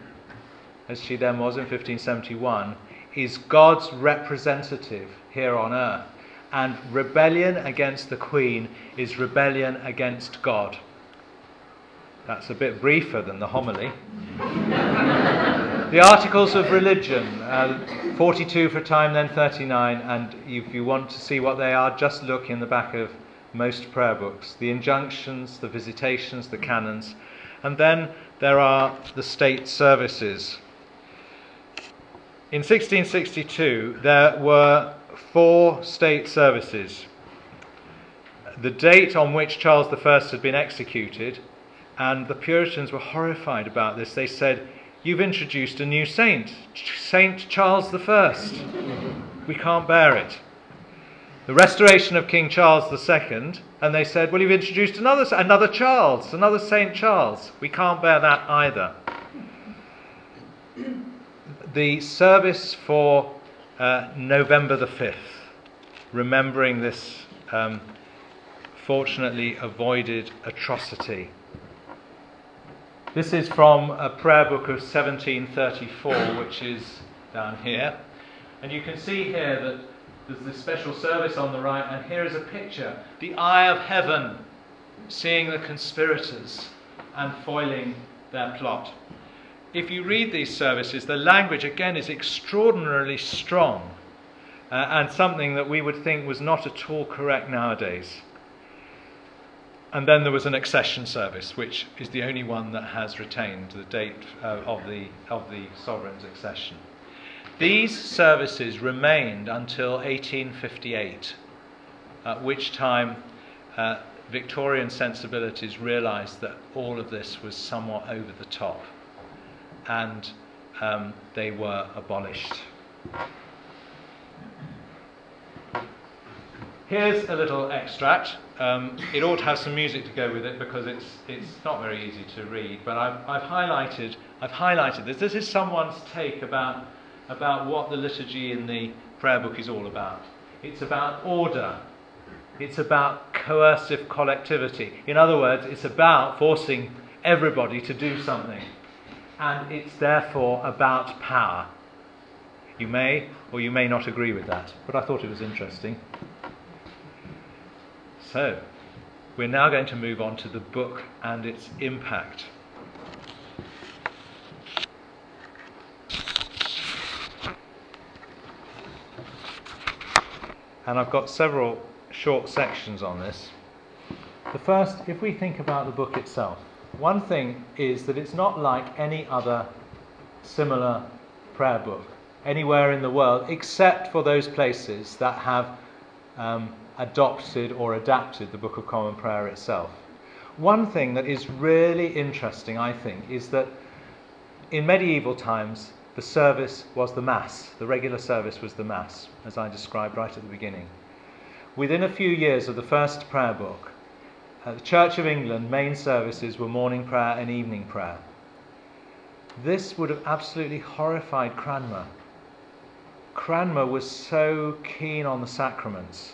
as she then was in 1571, is God's representative here on earth. And rebellion against the Queen is rebellion against God. That's a bit briefer than the homily. the Articles of Religion, uh, 42 for time, then 39, and if you want to see what they are, just look in the back of most prayer books the injunctions, the visitations, the canons, and then there are the state services. In 1662, there were four state services. The date on which Charles I had been executed, and the Puritans were horrified about this. They said, You've introduced a new saint, Saint Charles I. We can't bear it. The restoration of King Charles II, and they said, Well, you've introduced another, another Charles, another St. Charles. We can't bear that either. The service for uh, November the 5th, remembering this um, fortunately avoided atrocity. This is from a prayer book of 1734, which is down here. And you can see here that there's this special service on the right, and here is a picture the eye of heaven seeing the conspirators and foiling their plot. If you read these services, the language again is extraordinarily strong uh, and something that we would think was not at all correct nowadays. And then there was an accession service, which is the only one that has retained the date uh, of, the, of the sovereign's accession. These services remained until 1858, at which time uh, Victorian sensibilities realised that all of this was somewhat over the top and um, they were abolished. Here's a little extract. Um, it ought to have some music to go with it because it's, it's not very easy to read, but I've, I've, highlighted, I've highlighted this. This is someone's take about, about what the liturgy in the prayer book is all about. It's about order, it's about coercive collectivity. In other words, it's about forcing everybody to do something, and it's therefore about power. You may or you may not agree with that, but I thought it was interesting. So, we're now going to move on to the book and its impact. And I've got several short sections on this. The first, if we think about the book itself, one thing is that it's not like any other similar prayer book anywhere in the world except for those places that have um, adopted or adapted the Book of Common Prayer itself. One thing that is really interesting, I think, is that in medieval times, the service was the Mass. The regular service was the Mass, as I described right at the beginning. Within a few years of the first prayer book, at the Church of England, main services were morning prayer and evening prayer. This would have absolutely horrified Cranmer. Cranmer was so keen on the sacraments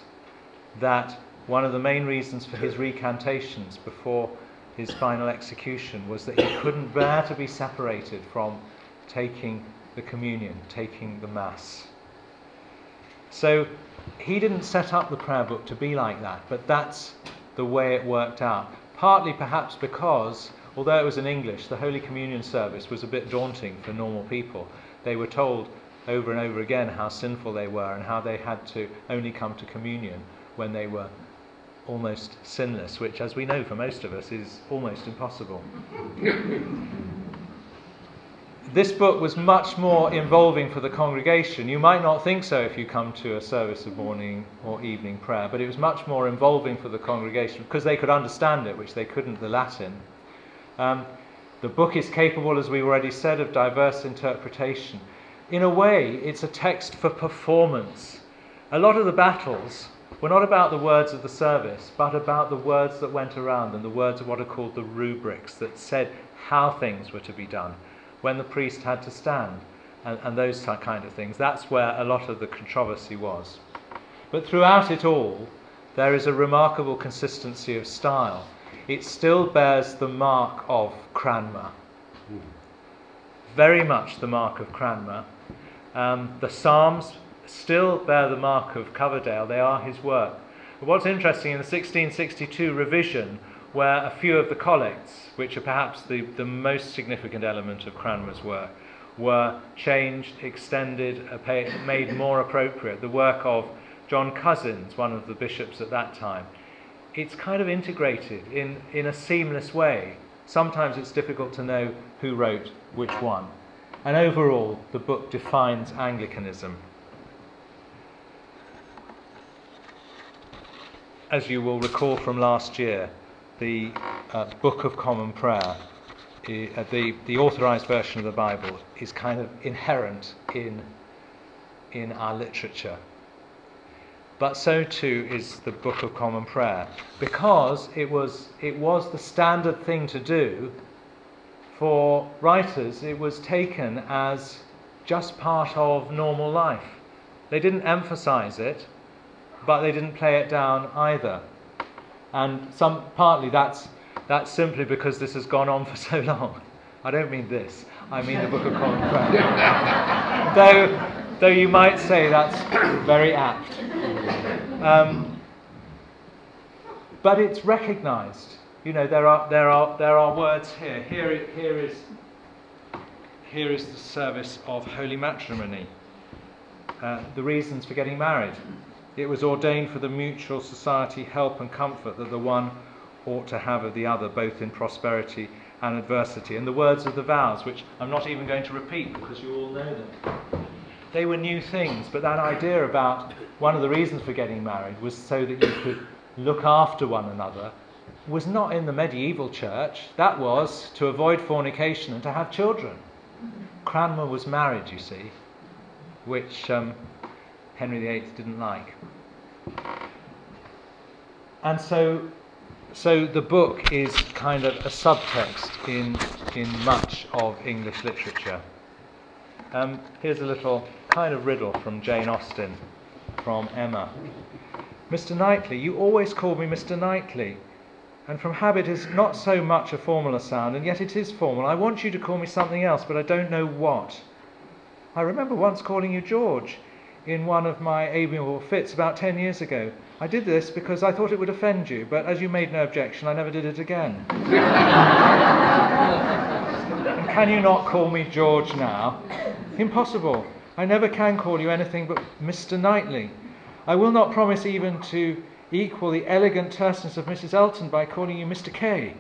that one of the main reasons for his recantations before his final execution was that he couldn't bear to be separated from taking the communion, taking the Mass. So he didn't set up the prayer book to be like that, but that's the way it worked out. Partly perhaps because, although it was in English, the Holy Communion service was a bit daunting for normal people. They were told over and over again how sinful they were and how they had to only come to communion when they were almost sinless, which, as we know for most of us, is almost impossible. this book was much more involving for the congregation. You might not think so if you come to a service of morning or evening prayer, but it was much more involving for the congregation because they could understand it, which they couldn't the Latin. Um, the book is capable, as we already said, of diverse interpretation. In a way, it's a text for performance. A lot of the battles were not about the words of the service, but about the words that went around and the words of what are called the rubrics that said how things were to be done, when the priest had to stand, and, and those kind of things. That's where a lot of the controversy was. But throughout it all, there is a remarkable consistency of style. It still bears the mark of Cranmer. Very much the mark of Cranmer. Um, the Psalms still bear the mark of Coverdale, they are his work. But what's interesting in the 1662 revision, where a few of the collects, which are perhaps the, the most significant element of Cranmer's work, were changed, extended, made more appropriate, the work of John Cosin, one of the bishops at that time. It's kind of integrated in, in a seamless way. Sometimes it's difficult to know who wrote which one. And overall, the book defines Anglicanism. As you will recall from last year, the uh, Book of Common Prayer, uh, the, the authorized version of the Bible, is kind of inherent in, in our literature. but so too is the Book of Common Prayer, because it was, it was the standard thing to do for writers. It was taken as just part of normal life. They didn't emphasize it, but they didn't play it down either. And some, partly that's, that's simply because this has gone on for so long. I don't mean this, I mean the Book of Common Prayer. though, though you might say that's very apt. Um, but it's recognized. You know, there are, there are, there are words here. Here, here, is, here is the service of holy matrimony, uh, the reasons for getting married. It was ordained for the mutual society, help, and comfort that the one ought to have of the other, both in prosperity and adversity. And the words of the vows, which I'm not even going to repeat because you all know them. They were new things, but that idea about one of the reasons for getting married was so that you could look after one another was not in the medieval church. That was to avoid fornication and to have children. Cranmer was married, you see, which um, Henry VIII didn't like. And so, so the book is kind of a subtext in, in much of English literature. Um, here's a little kind of riddle from Jane Austen, from Emma. Mr. Knightley, you always call me Mr. Knightley, and from habit is not so much a formal sound, and yet it is formal. I want you to call me something else, but I don't know what. I remember once calling you George in one of my amiable fits about ten years ago. I did this because I thought it would offend you, but as you made no objection, I never did it again. and can you not call me George now? Impossible. I never can call you anything but Mr. Knightley. I will not promise even to equal the elegant terseness of Mrs. Elton by calling you Mr. K.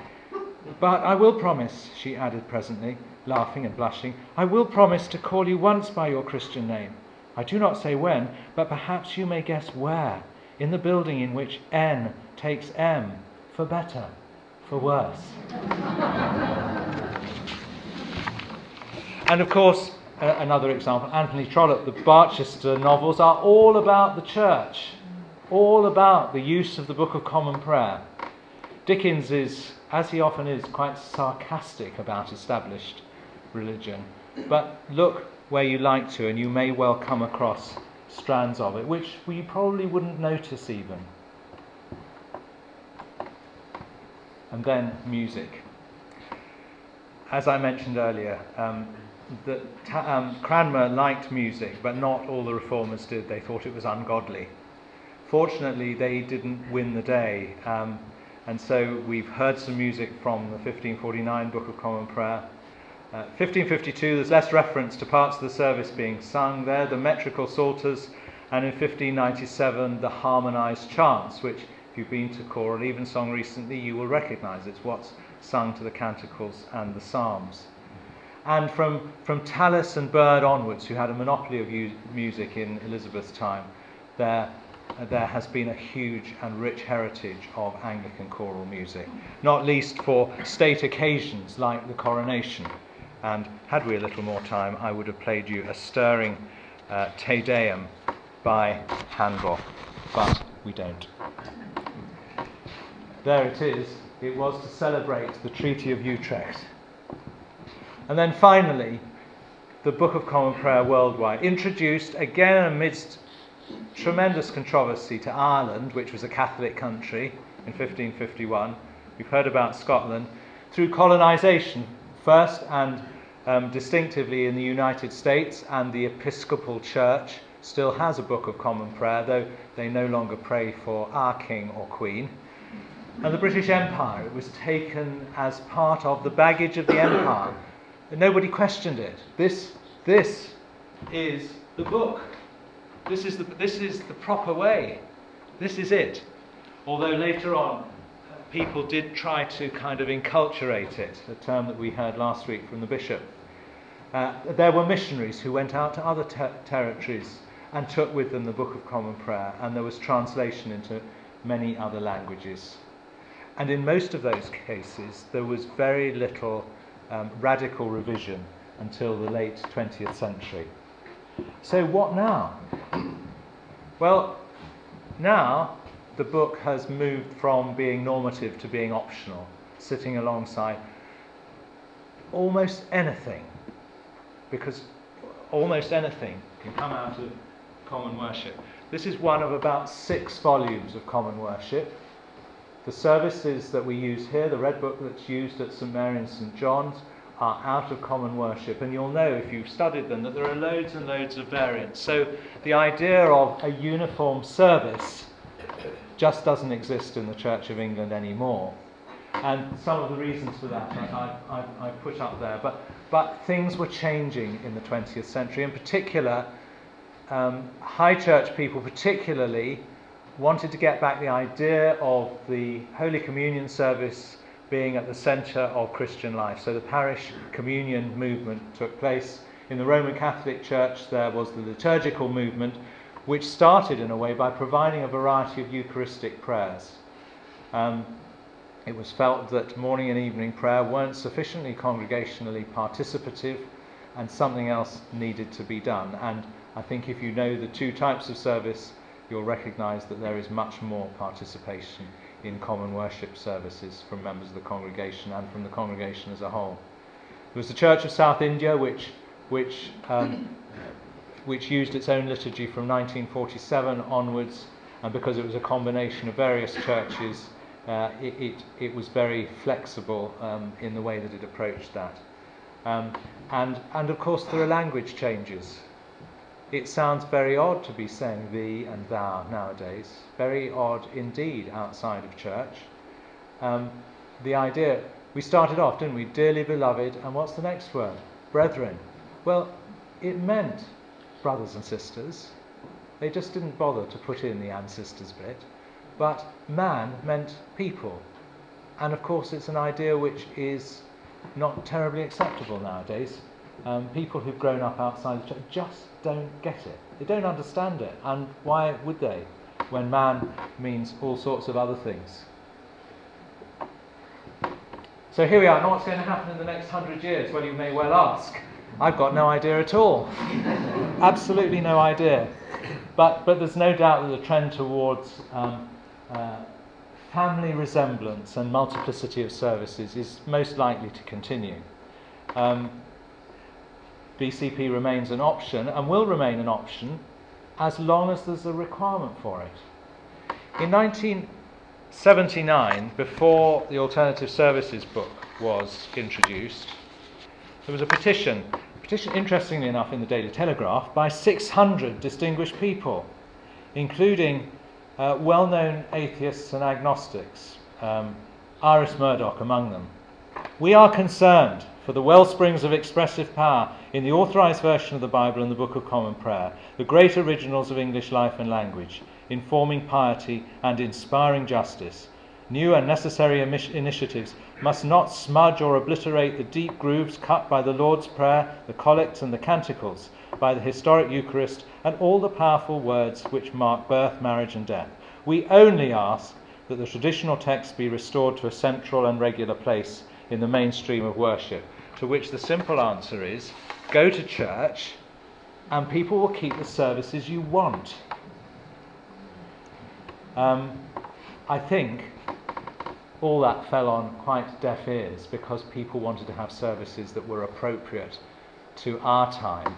But I will promise, she added presently, laughing and blushing, I will promise to call you once by your Christian name. I do not say when, but perhaps you may guess where. In the building in which N takes M, for better, for worse. and of course, uh, another example, Anthony Trollope, the Barchester novels are all about the church, all about the use of the Book of Common Prayer. Dickens is, as he often is, quite sarcastic about established religion. But look where you like to, and you may well come across strands of it, which we probably wouldn't notice even. And then music. As I mentioned earlier, um, um, Cranmer liked music, but not all the reformers did. They thought it was ungodly. Fortunately, they didn't win the day, um, and so we've heard some music from the 1549 Book of Common Prayer. 1552, uh, there's less reference to parts of the service being sung there, the metrical psalters, and in 1597, the harmonized chants, which, if you've been to choral evensong recently, you will recognize. It's what's sung to the canticles and the psalms. And from, from Tallis and Byrd onwards, who had a monopoly of u- music in Elizabeth's time, there, uh, there has been a huge and rich heritage of Anglican choral music, not least for state occasions like the coronation. And had we a little more time, I would have played you a stirring uh, Te Deum by Handel, but we don't. There it is. It was to celebrate the Treaty of Utrecht. And then finally, the Book of Common Prayer worldwide, introduced again amidst tremendous controversy to Ireland, which was a Catholic country in 1551. We've heard about Scotland through colonization first and um, distinctively in the United States, and the Episcopal Church still has a Book of Common Prayer, though they no longer pray for our king or queen. And the British Empire, it was taken as part of the baggage of the empire. Nobody questioned it. This, this is the book. This is the, this is the proper way. This is it. Although later on, people did try to kind of enculturate it, a term that we heard last week from the bishop. Uh, there were missionaries who went out to other ter- territories and took with them the Book of Common Prayer, and there was translation into many other languages. And in most of those cases, there was very little um, radical revision until the late 20th century. So, what now? Well, now the book has moved from being normative to being optional, sitting alongside almost anything, because almost anything can come out of common worship. This is one of about six volumes of common worship. The services that we use here, the red book that's used at St Mary and St John's, are out of common worship. And you'll know if you've studied them that there are loads and loads of variants. So the idea of a uniform service just doesn't exist in the Church of England anymore. And some of the reasons for that I, I, I put up there. But, but things were changing in the 20th century. In particular, um, high church people, particularly, wanted to get back the idea of the Holy Communion service being at the centre of Christian life. So the parish communion movement took place. In the Roman Catholic Church, there was the liturgical movement, which started in a way by providing a variety of Eucharistic prayers. Um, it was felt that morning and evening prayer weren't sufficiently congregationally participative and something else needed to be done. And I think if you know the two types of service, you'll recognise that there is much more participation in common worship services from members of the congregation and from the congregation as a whole. There was the Church of South India, which, which, um, which used its own liturgy from 1947 onwards, and because it was a combination of various churches, uh, it, it, it, was very flexible um, in the way that it approached that. Um, and, and of course, there are language changes. It sounds very odd to be saying thee and thou nowadays, very odd indeed outside of church. Um, the idea, we started off, didn't we? Dearly beloved, and what's the next word? Brethren. Well, it meant brothers and sisters. They just didn't bother to put in the ancestors bit. But man meant people. And of course, it's an idea which is not terribly acceptable nowadays. Um, people who've grown up outside the church just don't get it. They don't understand it. And why would they when man means all sorts of other things? So here we are. Now, what's going to happen in the next hundred years? Well, you may well ask. I've got no idea at all. Absolutely no idea. But, but there's no doubt that the trend towards um, uh, family resemblance and multiplicity of services is most likely to continue. Um, BCP remains an option and will remain an option as long as there's a requirement for it. In 1979, before the Alternative Services book was introduced, there was a petition, petition interestingly enough in the Daily Telegraph, by 600 distinguished people, including uh, well known atheists and agnostics, um, Iris Murdoch among them. We are concerned for the well springs of expressive power in the authorized version of the Bible and the Book of Common Prayer, the great originals of English life and language, informing piety and inspiring justice. New and necessary initiatives must not smudge or obliterate the deep grooves cut by the Lord's Prayer, the Collects, and the Canticles, by the historic Eucharist, and all the powerful words which mark birth, marriage, and death. We only ask that the traditional text be restored to a central and regular place in the mainstream of worship. To which the simple answer is go to church and people will keep the services you want. Um, I think all that fell on quite deaf ears because people wanted to have services that were appropriate to our time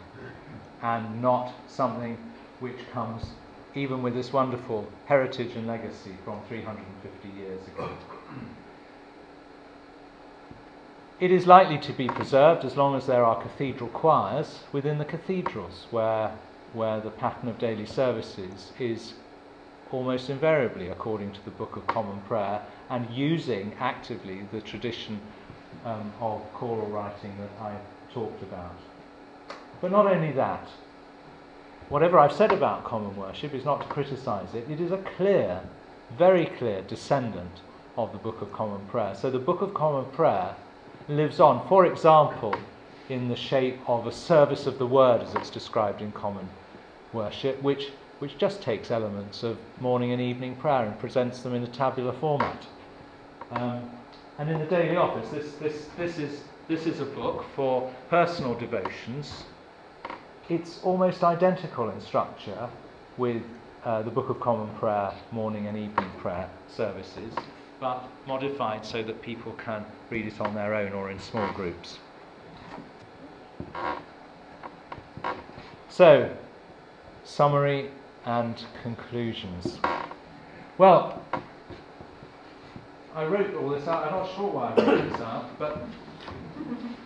and not something which comes even with this wonderful heritage and legacy from 350 years ago. It is likely to be preserved as long as there are cathedral choirs within the cathedrals, where, where the pattern of daily services is almost invariably according to the Book of Common Prayer and using actively the tradition um, of choral writing that I talked about. But not only that, whatever I've said about common worship is not to criticize it, it is a clear, very clear descendant of the Book of Common Prayer. So the Book of Common Prayer lives on, for example, in the shape of a service of the word as it's described in common worship, which, which just takes elements of morning and evening prayer and presents them in a tabular format. Um, and in the daily office, this, this, this, is, this is a book for personal devotions. It's almost identical in structure with uh, the Book of Common Prayer morning and evening prayer services, but modified so that people can read it on their own or in small groups. So, summary and conclusions. Well, I wrote all this out. I'm not sure why I wrote this out, but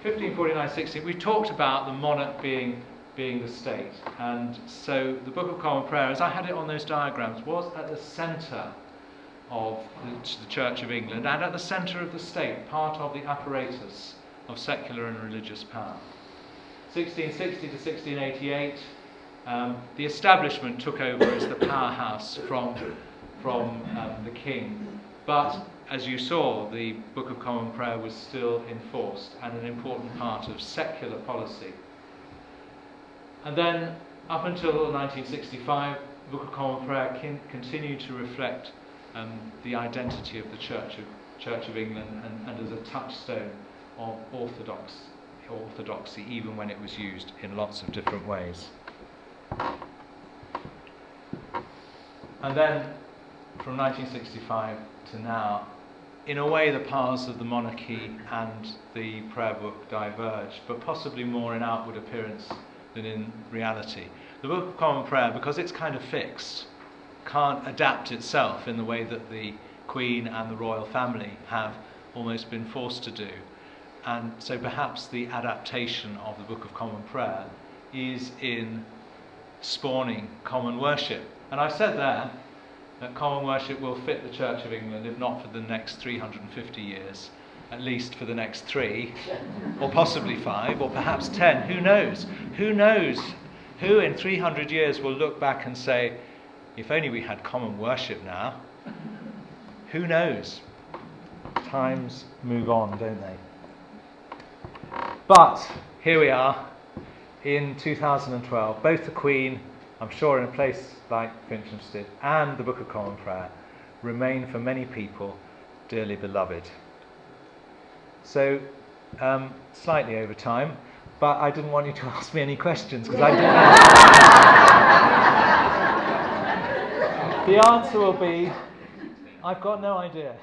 1549 16, we talked about the monarch being, being the state. And so the Book of Common Prayer, as I had it on those diagrams, was at the centre of the, the Church of England and at the centre of the state, part of the apparatus of secular and religious power. 1660 to 1688, um, the establishment took over as the powerhouse from, from um, the king. But as you saw, the Book of Common Prayer was still enforced and an important part of secular policy. And then, up until 1965, the Book of Common Prayer continued to reflect um, the identity of the Church of, Church of England and, and as a touchstone of orthodox, orthodoxy, even when it was used in lots of different ways. And then, from 1965 to now, in a way, the powers of the monarchy and the prayer book diverged, but possibly more in outward appearance than in reality. The Book of Common Prayer, because it's kind of fixed, can't adapt itself in the way that the Queen and the royal family have almost been forced to do. And so perhaps the adaptation of the Book of Common Prayer is in spawning common worship. And I've said there that common worship will fit the Church of England, if not for the next 350 years, at least for the next three, or possibly five, or perhaps ten. Who knows? Who knows? Who in 300 years will look back and say, if only we had common worship now? Who knows? Times move on, don't they? But here we are in 2012, both the Queen, I'm sure in a place like Finchampstead, and the Book of Common Prayer remain for many people dearly beloved. So, um, slightly over time, but I didn't want you to ask me any questions because I didn't. the answer will be I've got no idea.